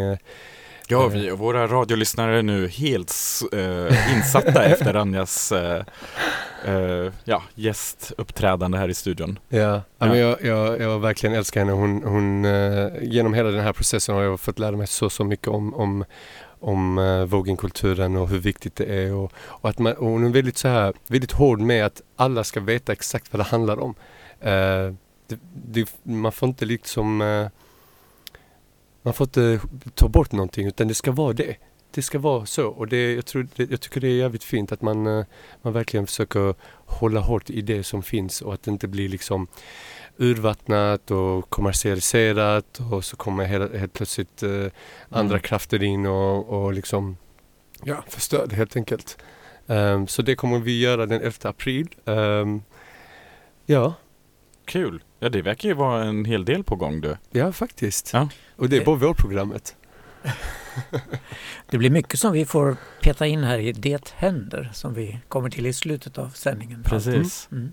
Speaker 5: Eh,
Speaker 3: Ja, vi, och våra radiolyssnare är nu helt eh, insatta [LAUGHS] efter Ranjas eh, eh, ja, gästuppträdande här i studion.
Speaker 5: Ja, ja. Men jag, jag, jag verkligen älskar henne. Hon, hon, eh, genom hela den här processen har jag fått lära mig så, så mycket om, om, om uh, vogingkulturen och hur viktigt det är. Och, och att man, och hon är väldigt, så här, väldigt hård med att alla ska veta exakt vad det handlar om. Eh, det, det, man får inte liksom eh, man får inte ta bort någonting utan det ska vara det. Det ska vara så och det, jag, tror, det, jag tycker det är jävligt fint att man, eh, man verkligen försöker hålla hårt i det som finns och att det inte blir liksom urvattnat och kommersialiserat och så kommer helt, helt plötsligt eh, andra
Speaker 3: Mm.
Speaker 5: krafter in och, och liksom ja, förstör det helt enkelt. Ehm, så det kommer vi göra den 11 april. Ehm, ja,
Speaker 3: Kul! Ja, det verkar ju vara en hel del på gång du.
Speaker 5: ja faktiskt.
Speaker 3: Ja.
Speaker 5: Och det är på vårprogrammet. [LAUGHS]
Speaker 4: Det blir mycket som vi får peta in här i Det händer som vi kommer till i slutet av sändningen.
Speaker 3: Precis.
Speaker 4: Mm.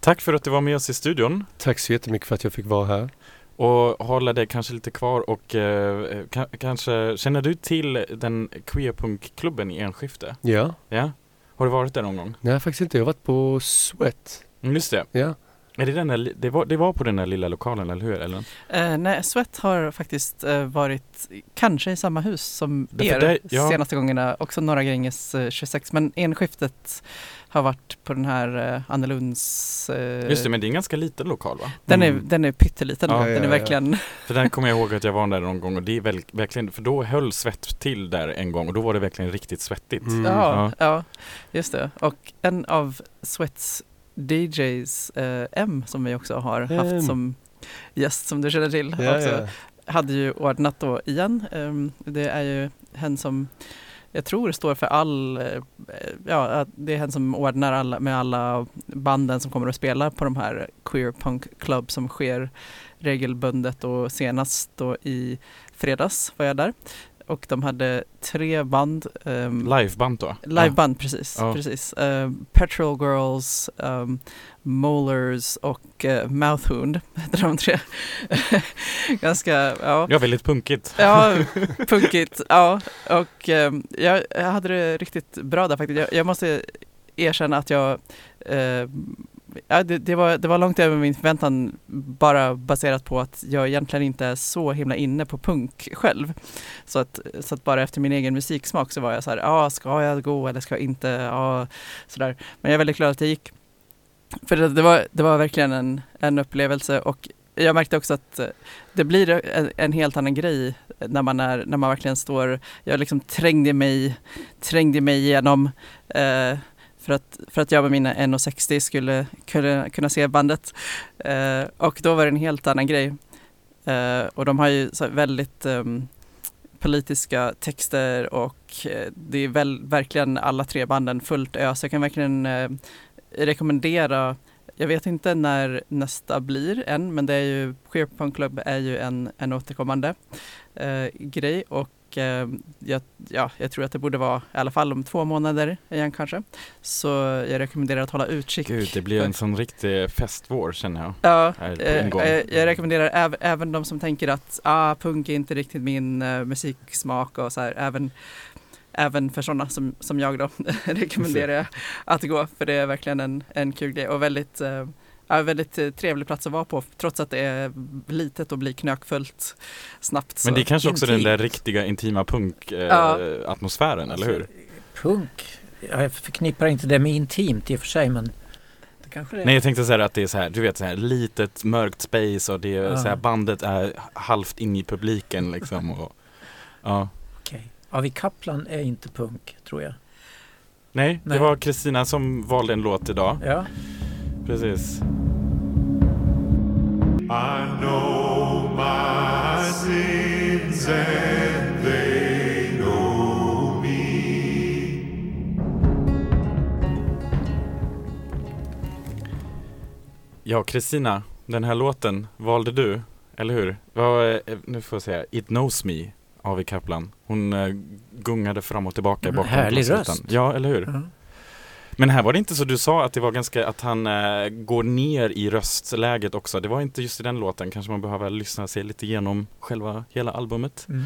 Speaker 3: Tack för att du var med oss i studion
Speaker 5: Tack så jättemycket för att jag fick vara här.
Speaker 3: och hålla dig kanske lite kvar och eh, ka- kanske, känner du till den queerpunkklubben i Enskifte?
Speaker 5: Ja,
Speaker 3: Ja? Har du varit där någon gång?
Speaker 5: nej faktiskt inte. Jag har varit på Sweat.
Speaker 3: Mm, just det.
Speaker 5: Ja,
Speaker 3: Är det, den där, det, var, det var på den där lilla lokalen, eller hur? Eller?
Speaker 1: Eh, nej, Sweat har faktiskt eh, varit kanske i samma hus som
Speaker 3: Det- för
Speaker 1: er
Speaker 3: det- ja.
Speaker 1: senaste gångerna, också Norra Gränges eh, 26, men enskiftet har varit på den här eh, Annelunds... Eh,
Speaker 3: Just det, men det är en ganska liten lokal va?
Speaker 1: den, är,
Speaker 5: Mm.
Speaker 1: den är pytteliten,
Speaker 3: Ja,
Speaker 1: den
Speaker 5: ja,
Speaker 1: är
Speaker 5: ja.
Speaker 1: verkligen...
Speaker 3: För där kommer jag ihåg att jag var där någon gång och det är väl, verkligen, för då höll svett till där en gång och då var det verkligen riktigt svettigt.
Speaker 5: Mm.
Speaker 1: Ja, ja, just det. Och en av Sweats DJs, eh, M, som vi också har haft som gäst som du känner till,
Speaker 5: Ja,
Speaker 1: också,
Speaker 5: ja.
Speaker 1: hade ju ordnat då igen. Ehm, det är ju hen som jag tror står för all, eh, ja det är hen som ordnar alla, med alla banden som kommer att spela på de här queer punk club som sker regelbundet och senast då i fredags var jag där. Och de hade tre band. ehm,
Speaker 3: Liveband då?
Speaker 1: Liveband, precis.
Speaker 3: Ja.
Speaker 1: precis. Eh, Petrol Girls, um, Molars och uh, Mouthwound [LAUGHS] hette de tre. [LAUGHS] Ganska, ja.
Speaker 3: Ja, väldigt punkigt.
Speaker 1: Ja, [LAUGHS] punkigt. Ja, och ehm, jag, jag hade det riktigt bra där faktiskt. Jag, jag måste erkänna att jag eh, Ja, det, det, var, det var långt över min förväntan bara baserat på att jag egentligen inte är så himla inne på punk själv. Så att, så att bara efter min egen musiksmak så var jag så här, ja ska jag gå eller ska jag inte? Ja, sådär. Men jag är väldigt glad att jag gick. För det, det, var, det var verkligen en, en upplevelse och jag märkte också att eh, det blir en, en helt annan grej när man, är, när man verkligen står, jag liksom trängde mig, trängde mig igenom eh, för att, för att jag med mina 1,60 skulle kunna, kunna se bandet. Eh, och då var det en helt annan grej. Eh, och de har ju så väldigt eh, politiska texter och eh, det är väl, verkligen alla tre banden fullt ös. Jag kan verkligen eh, rekommendera jag vet inte när nästa blir än, men det är ju Queer Punk Club är ju en, en återkommande eh, grej och eh, jag, ja, jag tror att det borde vara i alla fall om två månader igen kanske. Så jag rekommenderar att hålla utkik.
Speaker 3: Gud, det blir en sån riktig festvår känner jag.
Speaker 1: Ja, eh, eh, jag rekommenderar äv, även de som tänker att ah, punk är inte riktigt min eh, musiksmak och så här, även, även för sådana som, som jag då [LAUGHS] rekommenderar jag att gå för det är verkligen en, en kul grej och väldigt Ja, väldigt eh, trevlig plats att vara på trots att det är litet och blir knökfullt snabbt.
Speaker 3: Men det är kanske också den där
Speaker 4: intimt.
Speaker 3: riktiga intima
Speaker 1: Ja.
Speaker 3: punk-atmosfären, eller hur?
Speaker 4: Alltså, Punk, ja, jag förknippar inte det med intimt i och för sig men det det.
Speaker 3: Nej jag tänkte så här att det är så här, du vet så här litet mörkt space och det är
Speaker 4: Ja.
Speaker 3: så här bandet är halvt in i publiken liksom och, Ja,
Speaker 4: Okej. Avi Kaplan är inte punk tror jag.
Speaker 3: nej det
Speaker 4: Nej.
Speaker 3: var Kristina som valde en låt idag,
Speaker 4: Ja.
Speaker 3: Precis
Speaker 7: I know my sins and they know me.
Speaker 3: Ja Kristina, den här låten valde du, eller hur? Vad, eh, nu får jag säga, It Knows Me Avi Kaplan. Hon eh, gungade fram och tillbaka
Speaker 4: En
Speaker 3: bakom
Speaker 4: härlig röst.
Speaker 3: Ja, eller hur?
Speaker 4: Ja.
Speaker 3: Men här var det inte så du sa att det var ganska, att han eh, går ner i röstläget också. Det var inte just i den låten, kanske man behöver lyssna sig lite igenom själva hela albumet.
Speaker 4: Mm.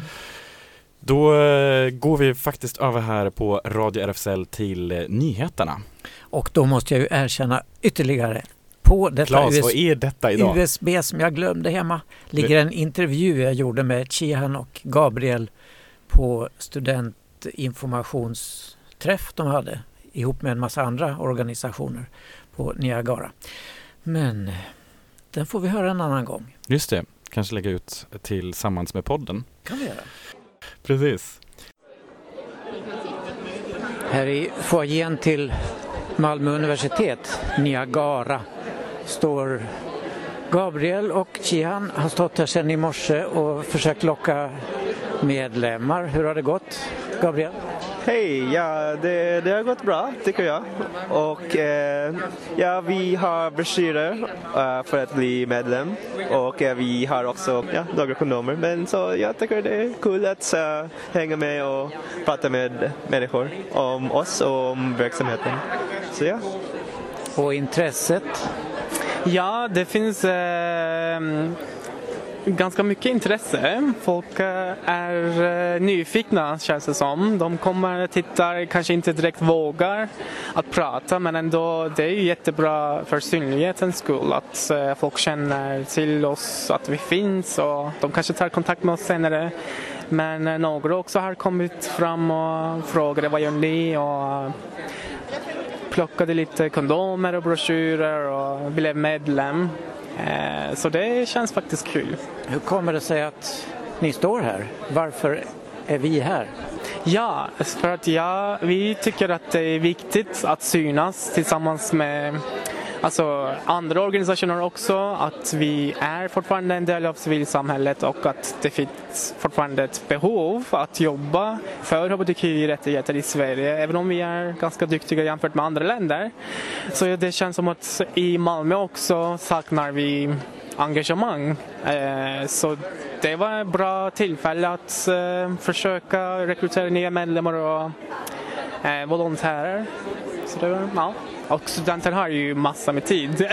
Speaker 3: Då eh, går vi faktiskt över här på Radio RFSL till eh, nyheterna.
Speaker 4: Och då måste jag ju erkänna ytterligare. På detta
Speaker 3: Klas,
Speaker 4: US
Speaker 3: detta?
Speaker 4: USB som jag glömde hemma ligger en intervju jag gjorde med Chihan och Gabriel på studentinformationsträff de hade ihop med en massa andra organisationer på Niagara. Men den får vi höra en annan gång.
Speaker 3: Just det, kanske lägga ut tillsammans med podden.
Speaker 4: kan vi göra.
Speaker 3: Precis.
Speaker 4: Här i foajén till Malmö universitet, Niagara, står Gabriel och Chihan har stått här sedan i morse och försökt locka medlemmar. Hur har det gått, Gabriel?
Speaker 8: Hej, ja det, det har gått bra tycker jag. Och eh, ja, vi har broschyrer eh, för att bli medlem. Och eh, vi har också ja, några kondomer. Men så jag tycker det är kul att eh, hänga med och prata med människor om oss och om verksamheten. Så ja.
Speaker 4: Och intresset?
Speaker 9: Ja, det finns eh, ganska mycket intresse. Folk eh, är eh, nyfikna känns det som. De kommer, och tittar, kanske inte direkt vågar att prata men ändå det är ju jättebra för synlighetens skull att eh, folk känner till oss, att vi finns och de kanske tar kontakt med oss senare. Men eh, några också har kommit fram och frågat vad gör ni och plockade lite kondomer och broschyrer och blev medlem. Eh, Så det känns faktiskt kul.
Speaker 4: Hur kommer det sig att ni står här? Varför är vi här?
Speaker 9: Ja, för att ja, vi tycker att det är viktigt att synas tillsammans med alltså, andra organisationer också. Att vi är fortfarande en del av civilsamhället och att det finns fortfarande ett behov att jobba för hbtqi-rättigheter i Sverige. Även om vi är ganska duktiga jämfört med andra länder. Så det känns som att i Malmö också saknar vi engagemang. Eh, Så det var ett bra tillfälle att eh, försöka rekrytera nya medlemmar och eh, volontärer. Så det var, ja. Och studenter har ju massa med tid.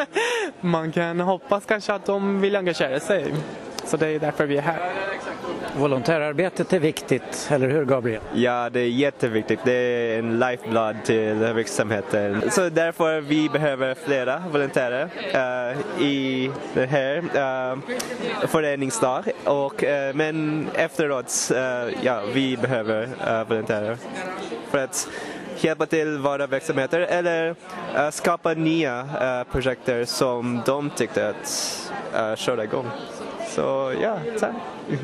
Speaker 9: [LAUGHS] Man kan hoppas kanske att de vill engagera sig. Så det är därför vi är här.
Speaker 4: Volontärarbetet är viktigt, eller hur Gabriel?
Speaker 8: Ja, det är jätteviktigt. Det är en lifeblood till verksamheten. Så därför vi behöver flera volontärer eh, i den här uh, föreningsdag. Och, eh, men efteråt, eh, ja, vi behöver uh, volontärer för att hjälpa till våra verksamheter eller uh, skapa nya uh, projekter som de tyckte att eh, uh, köra igång. Så ja, tack. [LAUGHS]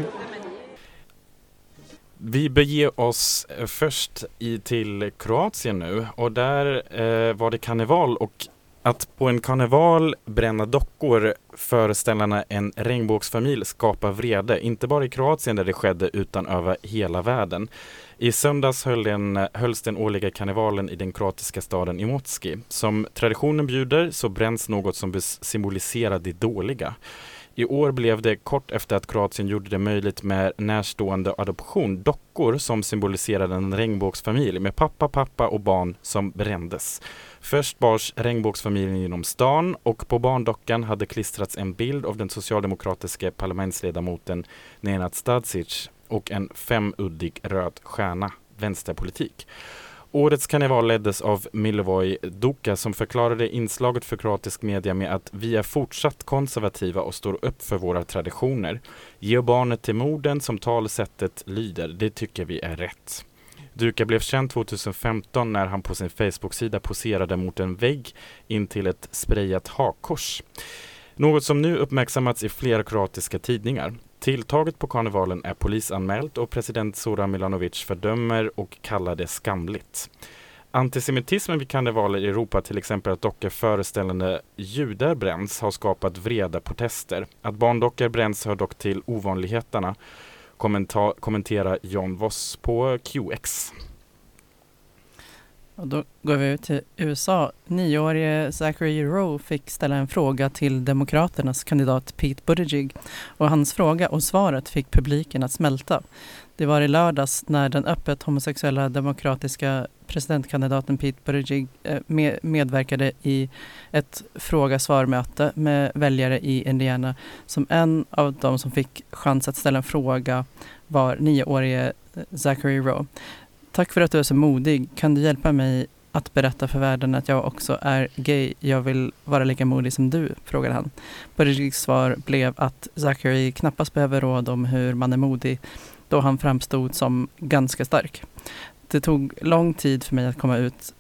Speaker 3: Vi beger oss först i, till Kroatien nu och där eh, var det karneval och att på en karneval bränna dockor föreställande en regnbågsfamilj skapar vrede, inte bara i Kroatien där det skedde utan över hela världen. I söndags höll den, hölls den årliga karnevalen i den kroatiska staden Imotski. Som traditionen bjuder så bränns något som symboliserar det dåliga. I år blev det kort efter att Kroatien gjorde det möjligt med närstående adoption dockor som symboliserade en regnbågsfamilj med pappa, pappa och barn som brändes. Först bars regnbågsfamiljen genom stan och på barndockan hade klistrats en bild av den socialdemokratiska parlamentsledamoten Nenad Stadzic och en femuddig röd stjärna, vänsterpolitik. Årets karneval leddes av Milivoj Duka som förklarade inslaget för kroatisk media med att vi är fortsatt konservativa och står upp för våra traditioner. Ge barnet till morden som talesättet lyder, det tycker vi är rätt. Duka blev känd 2015 när han på sin Facebook-sida poserade mot en vägg in till ett sprayat hakkors. Något som nu uppmärksammats i flera kroatiska tidningar. Tilltaget på karnevalen är polisanmält och president Zoran Milanovic fördömer och kallar det skamligt. Antisemitismen vid karnevaler i Europa, till exempel att dockor föreställande judar bränns, har skapat vreda protester. Att barndockor bränns hör dock till ovanligheterna, kommenta- kommenterar John Voss på QX.
Speaker 1: Och då går vi ut till USA. Nioårige Zachary Rowe fick ställa en fråga till Demokraternas kandidat Pete Buttigieg och hans fråga och svaret fick publiken att smälta. Det var i lördags när den öppet homosexuella demokratiska presidentkandidaten Pete Buttigieg eh, medverkade i ett fråga-svar-möte med väljare i Indiana som en av de som fick chans att ställa en fråga var nioårige eh, Zachary Rowe. Tack för att du är så modig. Kan du hjälpa mig att berätta för världen att jag också är gay? Jag vill vara lika modig som du, frågade han. Buttigiegs svar blev att Zachary knappast behöver råd om hur man är modig då han framstod som ganska stark. Det tog lång tid för mig att komma ut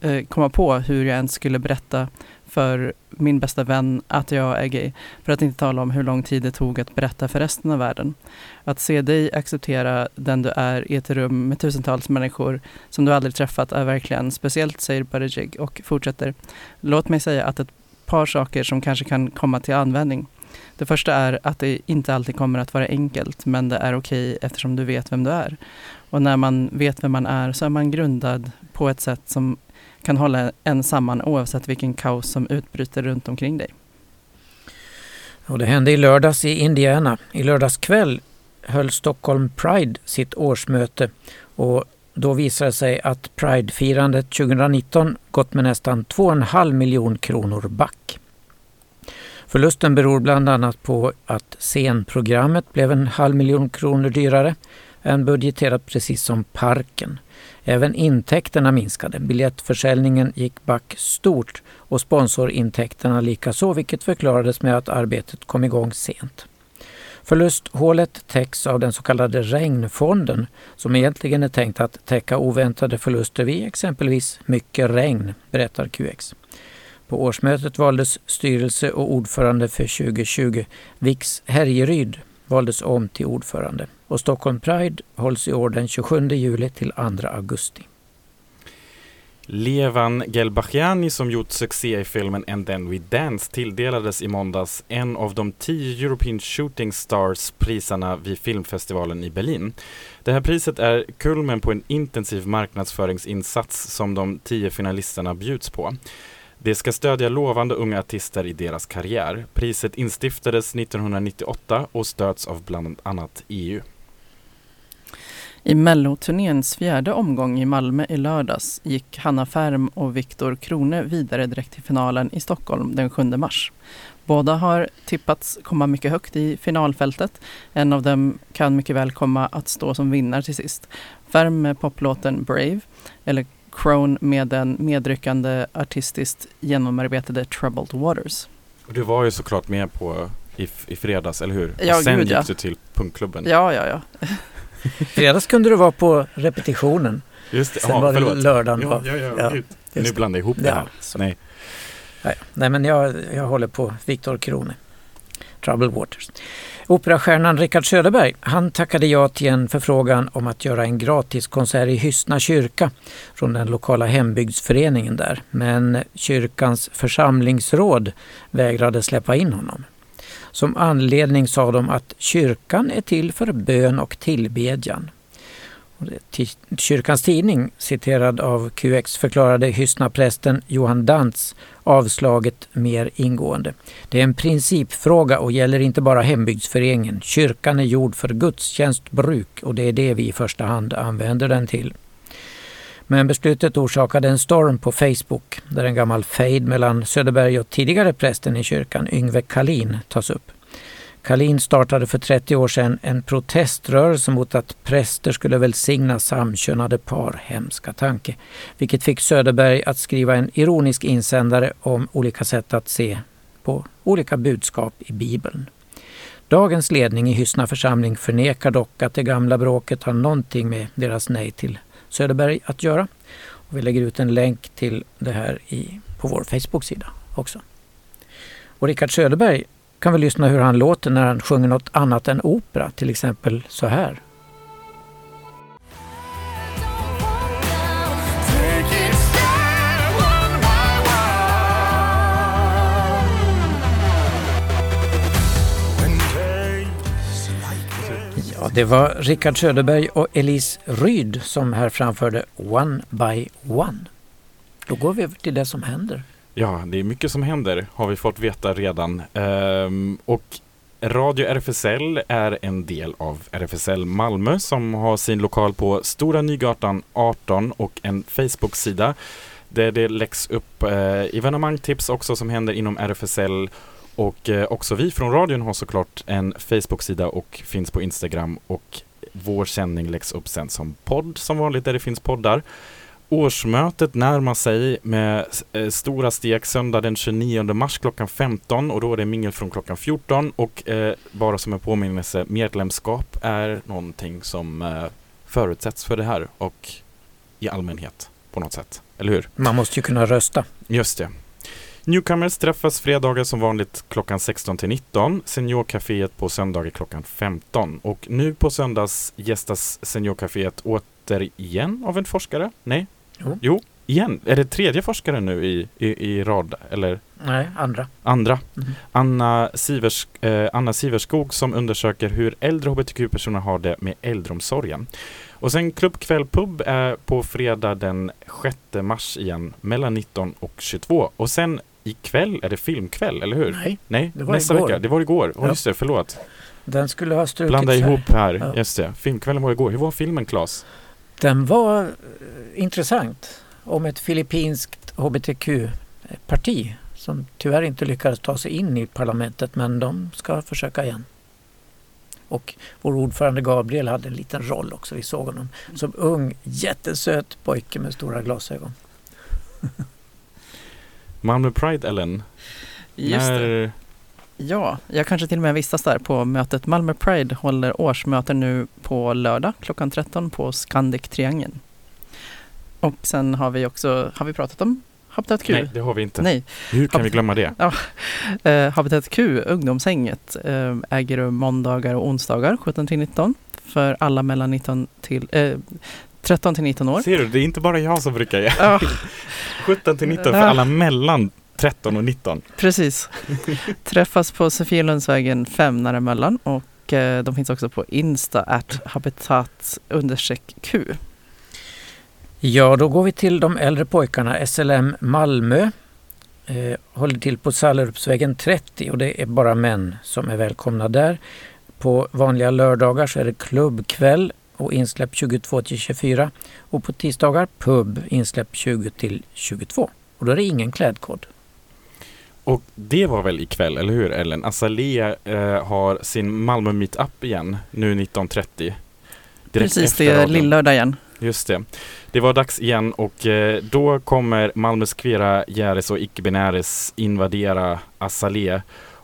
Speaker 1: eh, komma på hur jag ens skulle berätta för min bästa vän att jag är gay. För att inte tala om hur lång tid det tog att berätta för resten av världen. Att se dig acceptera den du är i ett rum med tusentals människor som du aldrig träffat är verkligen speciellt, säger Buttigieg och fortsätter. Låt mig säga att ett par saker som kanske kan komma till användning. Det första är att det inte alltid kommer att vara enkelt, men det är okej eftersom du vet vem du är. Och när man vet vem man är så är man grundad på ett sätt som kan hålla en samman oavsett vilken kaos som utbryter runt omkring dig.
Speaker 4: Och det hände i lördags i Indiana. I lördags kväll höll Stockholm Pride sitt årsmöte och då visade det sig att Pride-firandet 2019 gått med nästan 2,5 miljon kronor back. Förlusten beror bland annat på att scenprogrammet blev en halv miljon kronor dyrare än budgeterat precis som parken. Även intäkterna minskade. Biljettförsäljningen gick back stort och sponsorintäkterna likaså vilket förklarades med att arbetet kom igång sent. Förlusthålet täcks av den så kallade regnfonden som egentligen är tänkt att täcka oväntade förluster vid exempelvis mycket regn, berättar QX. På årsmötet valdes styrelse och ordförande för 2020. Vix Härjeryd valdes om till ordförande och Stockholm Pride hålls i år den 27 juli till 2 augusti.
Speaker 3: Levan Gelbachiani som gjort succé i filmen And then we dance tilldelades i måndags en av de tio European Shooting stars priserna vid filmfestivalen i Berlin. Det här priset är kulmen på en intensiv marknadsföringsinsats som de tio finalisterna bjuds på. Det ska stödja lovande unga artister i deras karriär. Priset instiftades 1998 och stöds av bland annat EU.
Speaker 1: I melloturnéns fjärde omgång i Malmö i lördags gick Hanna Färm och Viktor Krone vidare direkt till finalen i Stockholm den 7 mars. Båda har tippats komma mycket högt i finalfältet. En av dem kan mycket väl komma att stå som vinnare till sist. Färm med poplåten Brave, eller Crone med den medryckande artistiskt genomarbetade Troubled Waters.
Speaker 3: Och du var ju såklart med på i, i fredags, eller hur?
Speaker 1: Ja,
Speaker 3: och sen
Speaker 1: gud,
Speaker 3: gick
Speaker 1: ja.
Speaker 3: du till punkklubben.
Speaker 1: Ja, ja, ja.
Speaker 4: Fredags kunde du vara på repetitionen.
Speaker 3: Just det.
Speaker 4: Sen
Speaker 3: Ja,
Speaker 4: var det
Speaker 3: förlåt.
Speaker 4: lördagen.
Speaker 3: Ja, ja, ja,
Speaker 4: Ja,
Speaker 3: Nu blandar jag ihop det här. Nej,
Speaker 4: nej men jag, jag håller på Viktor Krone. Trouble Waters. Operastjärnan Richard Söderberg han tackade ja till en förfrågan om att göra en gratiskonsert i Hyssna kyrka från den lokala hembygdsföreningen där. Men kyrkans församlingsråd vägrade släppa in honom. Som anledning sa de att kyrkan är till för bön och tillbedjan. Kyrkans tidning, citerad av QX, förklarade Hyssna-prästen Johan Dantz avslaget mer ingående. Det är en principfråga och gäller inte bara hembygdsföreningen. Kyrkan är gjord för gudstjänstbruk och det är det vi i första hand använder den till. Men beslutet orsakade en storm på Facebook där en gammal fejd mellan Söderberg och tidigare prästen i kyrkan, Yngve Kalin, tas upp. Kalin startade för 30 år sedan en proteströrelse mot att präster skulle välsigna samkönade par, hemska tanke, vilket fick Söderberg att skriva en ironisk insändare om olika sätt att se på olika budskap i Bibeln. Dagens ledning i Hyssna församling förnekar dock att det gamla bråket har någonting med deras nej till Söderberg att göra. Och vi lägger ut en länk till det här i, på vår Facebook-sida också. Och Rickard Söderberg kan vi lyssna hur han låter när han sjunger något annat än opera, till exempel så här. Ja, det var Rickard Söderberg och Elise Ryd som här framförde One by One. Då går vi över till det som händer.
Speaker 3: Ja, det är mycket som händer har vi fått veta redan. Ehm, och Radio RFSL är en del av RFSL Malmö som har sin lokal på Stora Nygatan 18 och en Facebook-sida där det läggs upp eh, evenemangtips också som händer inom RFSL och eh, också vi från radion har såklart en Facebook-sida och finns på Instagram och vår sändning läggs upp sen som podd som vanligt där det finns poddar. Årsmötet närmar sig med eh, stora steg söndag den 29 mars klockan 15 och då är det mingel från klockan 14 och eh, bara som en påminnelse, medlemskap är någonting som eh, förutsätts för det här och i allmänhet på något sätt, eller hur?
Speaker 4: Man måste ju kunna rösta.
Speaker 3: Just det. Newcomers träffas fredagar som vanligt klockan 16 till 19. Seniorcaféet på söndagar klockan 15. Och nu på söndags gästas Seniorcaféet återigen av en forskare? Nej?
Speaker 4: Jo.
Speaker 3: igen. Är det tredje forskare nu i, i, i rad? Eller
Speaker 4: Nej, andra.
Speaker 3: andra?
Speaker 4: Mhm.
Speaker 3: Anna, Sivers, eh, Anna Siverskog som undersöker hur äldre hbtq-personer har det med äldreomsorgen. Och sen Klubbkväll Pub är på fredag den 6 mars igen mellan 19 och 22. Och sen ikväll är det filmkväll, eller hur?
Speaker 4: Nej,
Speaker 3: Nej,
Speaker 4: det var
Speaker 3: nästa
Speaker 4: igår.
Speaker 3: vecka. Det var igår. Oh,
Speaker 4: Ja.
Speaker 3: just det, förlåt.
Speaker 4: den skulle ha strukits
Speaker 3: Blanda ihop här.
Speaker 4: Ja.
Speaker 3: Just det. Filmkvällen var igår. Hur var filmen, Claes?
Speaker 4: Den var eh, intressant. Om ett filippinskt hbtq-parti som tyvärr inte lyckades ta sig in i parlamentet men de ska försöka igen. Och vår ordförande Gabriel hade en liten roll också. Vi såg honom som ung jättesöt pojke med stora glasögon. [LAUGHS]
Speaker 3: Malmö Pride, Ellen.
Speaker 1: Just det. Ja, jag kanske till och med vistas där på mötet. Malmö Pride håller årsmöte nu på lördag klockan 13 på Scandic Triangeln. Och sen har vi också, har vi pratat om Habitat Q?
Speaker 3: nej, det har vi inte.
Speaker 1: Nej.
Speaker 3: Hur kan vi
Speaker 1: Habitat-
Speaker 3: glömma det? [LAUGHS]
Speaker 1: Eh, Habitat Q, ungdomshänget, eh, äger rum måndagar och onsdagar 17 till 19 för alla mellan 19 till, eh, 13 till 19 år.
Speaker 3: Ser du, det är inte bara jag som brukar ge.
Speaker 1: Ja,
Speaker 3: 17 till 19 för
Speaker 1: Ja.
Speaker 3: alla mellan 13 och 19.
Speaker 1: precis. Träffas på Sofielundsvägen 5 nära Möllan och eh, de finns också på Insta, at habitat Q.
Speaker 4: Ja, då går vi till de äldre pojkarna. SLM Malmö eh, håller till på Sallerupsvägen 30 och det är bara män som är välkomna där. På vanliga lördagar så är det klubbkväll och insläpp 22 till 24 och på tisdagar pub insläpp 20 till 22. Och då är det ingen klädkod.
Speaker 3: Och det var väl ikväll, eller hur Ellen? Azalea eh, har sin Malmö Meetup igen, nu 19.30. Direkt
Speaker 1: Precis, det är lillördag igen.
Speaker 3: Just det. Det var dags igen och eh, då kommer Malmös queera, järes och icke-binäres invadera Azalea.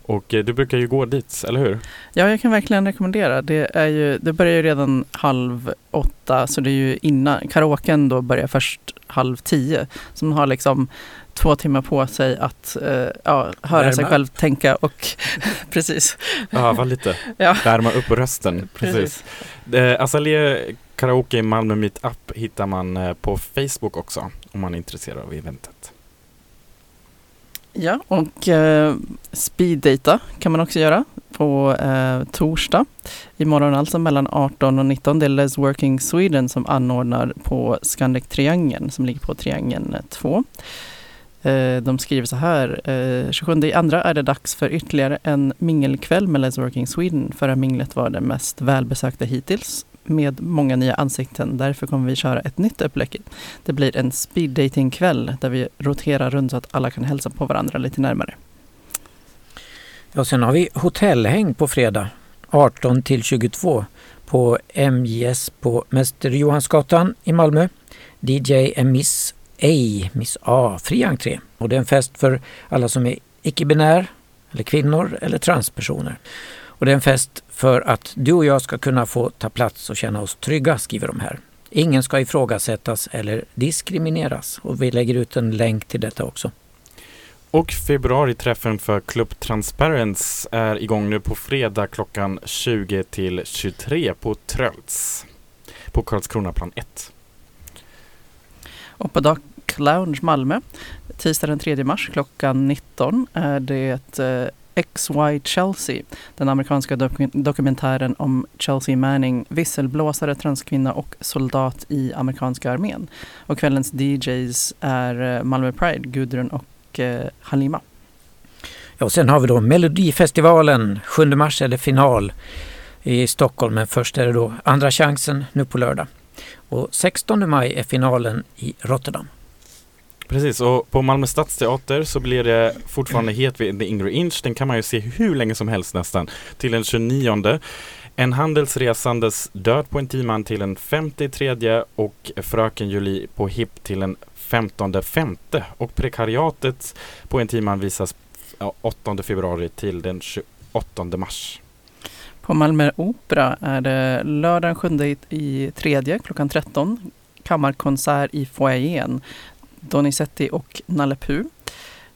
Speaker 3: Och eh, du brukar ju gå dit, eller hur?
Speaker 1: Ja, jag kan verkligen rekommendera. Det, är ju, det börjar ju redan halv åtta, så det är ju innan. Karaoken då börjar först halv tio. Så man har liksom två timmar på sig att eh, ja, höra
Speaker 4: Värma
Speaker 1: sig
Speaker 4: upp.
Speaker 1: själv tänka och [LAUGHS] precis.
Speaker 3: Öva lite, [LAUGHS]
Speaker 1: Ja.
Speaker 3: värma upp rösten. Precis.
Speaker 1: Precis.
Speaker 3: Eh, Azalea Karaoke Malmö Meetup hittar man eh, på Facebook också, om man är intresserad av eventet.
Speaker 1: Ja, och eh, speeddata kan man också göra på eh, torsdag imorgon alltså mellan 18 och 19. Det är Les Working Sweden som anordnar på Scandic Triangeln som ligger på Triangeln 2. Eh, de skriver så här, eh, 27 i andra är det dags för ytterligare en mingelkväll med Let's Working Sweden. Förra minglet var det mest välbesökta hittills med många nya ansikten. Därför kommer vi köra ett nytt upplägg. Det blir en speed dating kväll där vi roterar runt så att alla kan hälsa på varandra lite närmare.
Speaker 4: Ja, sen har vi hotellhäng på fredag 18 till 22 på MJS på Mäster Johansgatan i Malmö. DJ är ej Miss A, fri entré. Och det är en fest för alla som är icke-binär, eller kvinnor eller transpersoner. Och det är en fest för att du och jag ska kunna få ta plats och känna oss trygga, skriver de här. Ingen ska ifrågasättas eller diskrimineras. Och vi lägger ut en länk till detta också.
Speaker 3: Och februariträffen för Club Transparence är igång nu på fredag klockan 20 till 23 på Trölts. På Karlskronaplan 1.
Speaker 1: Och på Dock Lounge Malmö, tisdag den 3 mars klockan 19 är det eh, XY Chelsea, den amerikanska doku- dokumentären om Chelsea Manning, visselblåsare, transkvinna och soldat i amerikanska armén. Och kvällens DJs är eh, Malmö Pride, Gudrun och eh, Halima.
Speaker 4: Ja, och sen har vi då Melodifestivalen. 7 mars är det final i Stockholm, men först är det då andra chansen nu på lördag. Och 16 maj är finalen i Rotterdam.
Speaker 3: Precis, och på Malmö Stadsteater så blir det fortfarande het vid The Ingrid Inch. Den kan man ju se hur länge som helst nästan. Till den 29. En handelsresandes död på en timman till den 53 och Fröken Julie på hipp till den 15 femte. Och prekariatet på en timman visas 8 februari till den 28 mars.
Speaker 1: På Malmö Opera är det lördagen 7 i, tredje klockan 13. Kammarkonsert i foajén. Donizetti och Nalle Puh.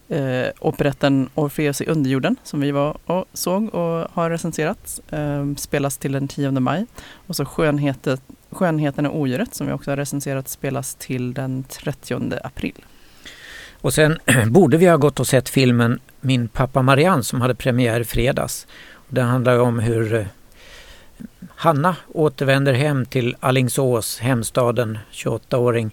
Speaker 1: Eh, operetten Orfeus i underjorden som vi var och såg och har recenserat eh, spelas till den 10 maj. Och så Skönheten, Skönheten och odjuret som vi också har recenserat spelas till den 30 april.
Speaker 4: Och sen [CLEARS THROAT] borde vi ha gått och sett filmen Min pappa Marianne som hade premiär i fredags. Den handlar om hur eh, Hanna återvänder hem till Allingsås, hemstaden, 28-åring,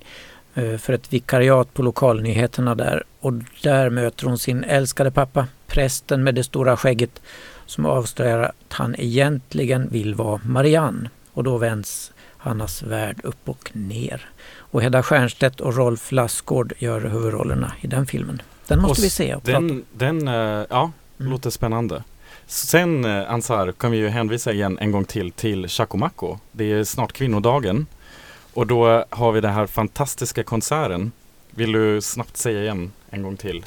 Speaker 4: eh, för ett vikariat på lokalnyheterna där. Och där möter hon sin älskade pappa, prästen med det stora skägget, som avslöjar att han egentligen vill vara Marianne. Och då vänds Hannas värld upp och ner. Och Hedda Stiernstedt och Rolf Lassgård gör huvudrollerna i den filmen. Den måste
Speaker 3: Och
Speaker 4: vi se och prata
Speaker 3: Den, den eh, ja,
Speaker 4: Mm.
Speaker 3: låter spännande. Sen eh, Ansar kan vi ju hänvisa igen en gång till till Chakomako. Det är snart kvinnodagen. Och då har vi den här fantastiska konserten. Vill du snabbt säga igen en gång till?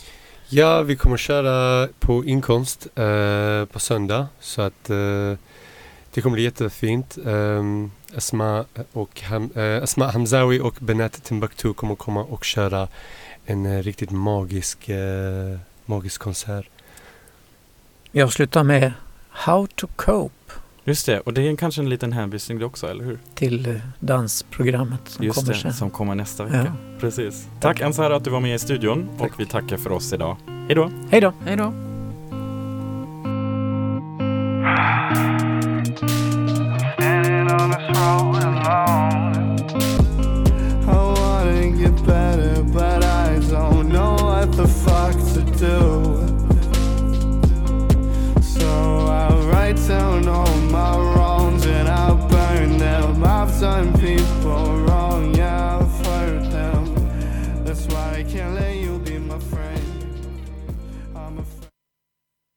Speaker 5: Ja, vi kommer köra på inkomst eh, på söndag så att eh, det kommer bli jättefint. Eh, Asma, och Ham, eh, Asma Hamzawi och Benat Timbuktu kommer komma och köra en eh, riktigt magisk, eh, magisk konsert.
Speaker 4: Vi avslutar med How to Cope
Speaker 3: Just det, och det är kanske en liten hänvisning det också, eller hur?
Speaker 4: till eh, dansprogrammet som
Speaker 3: Just
Speaker 4: kommer
Speaker 3: det,
Speaker 4: sen.
Speaker 3: som kommer nästa vecka.
Speaker 4: Ja.
Speaker 3: Precis. Tack Ansar att du var med i studion och vi tackar för oss idag. Hej då!
Speaker 4: Hej då!
Speaker 10: Hej då!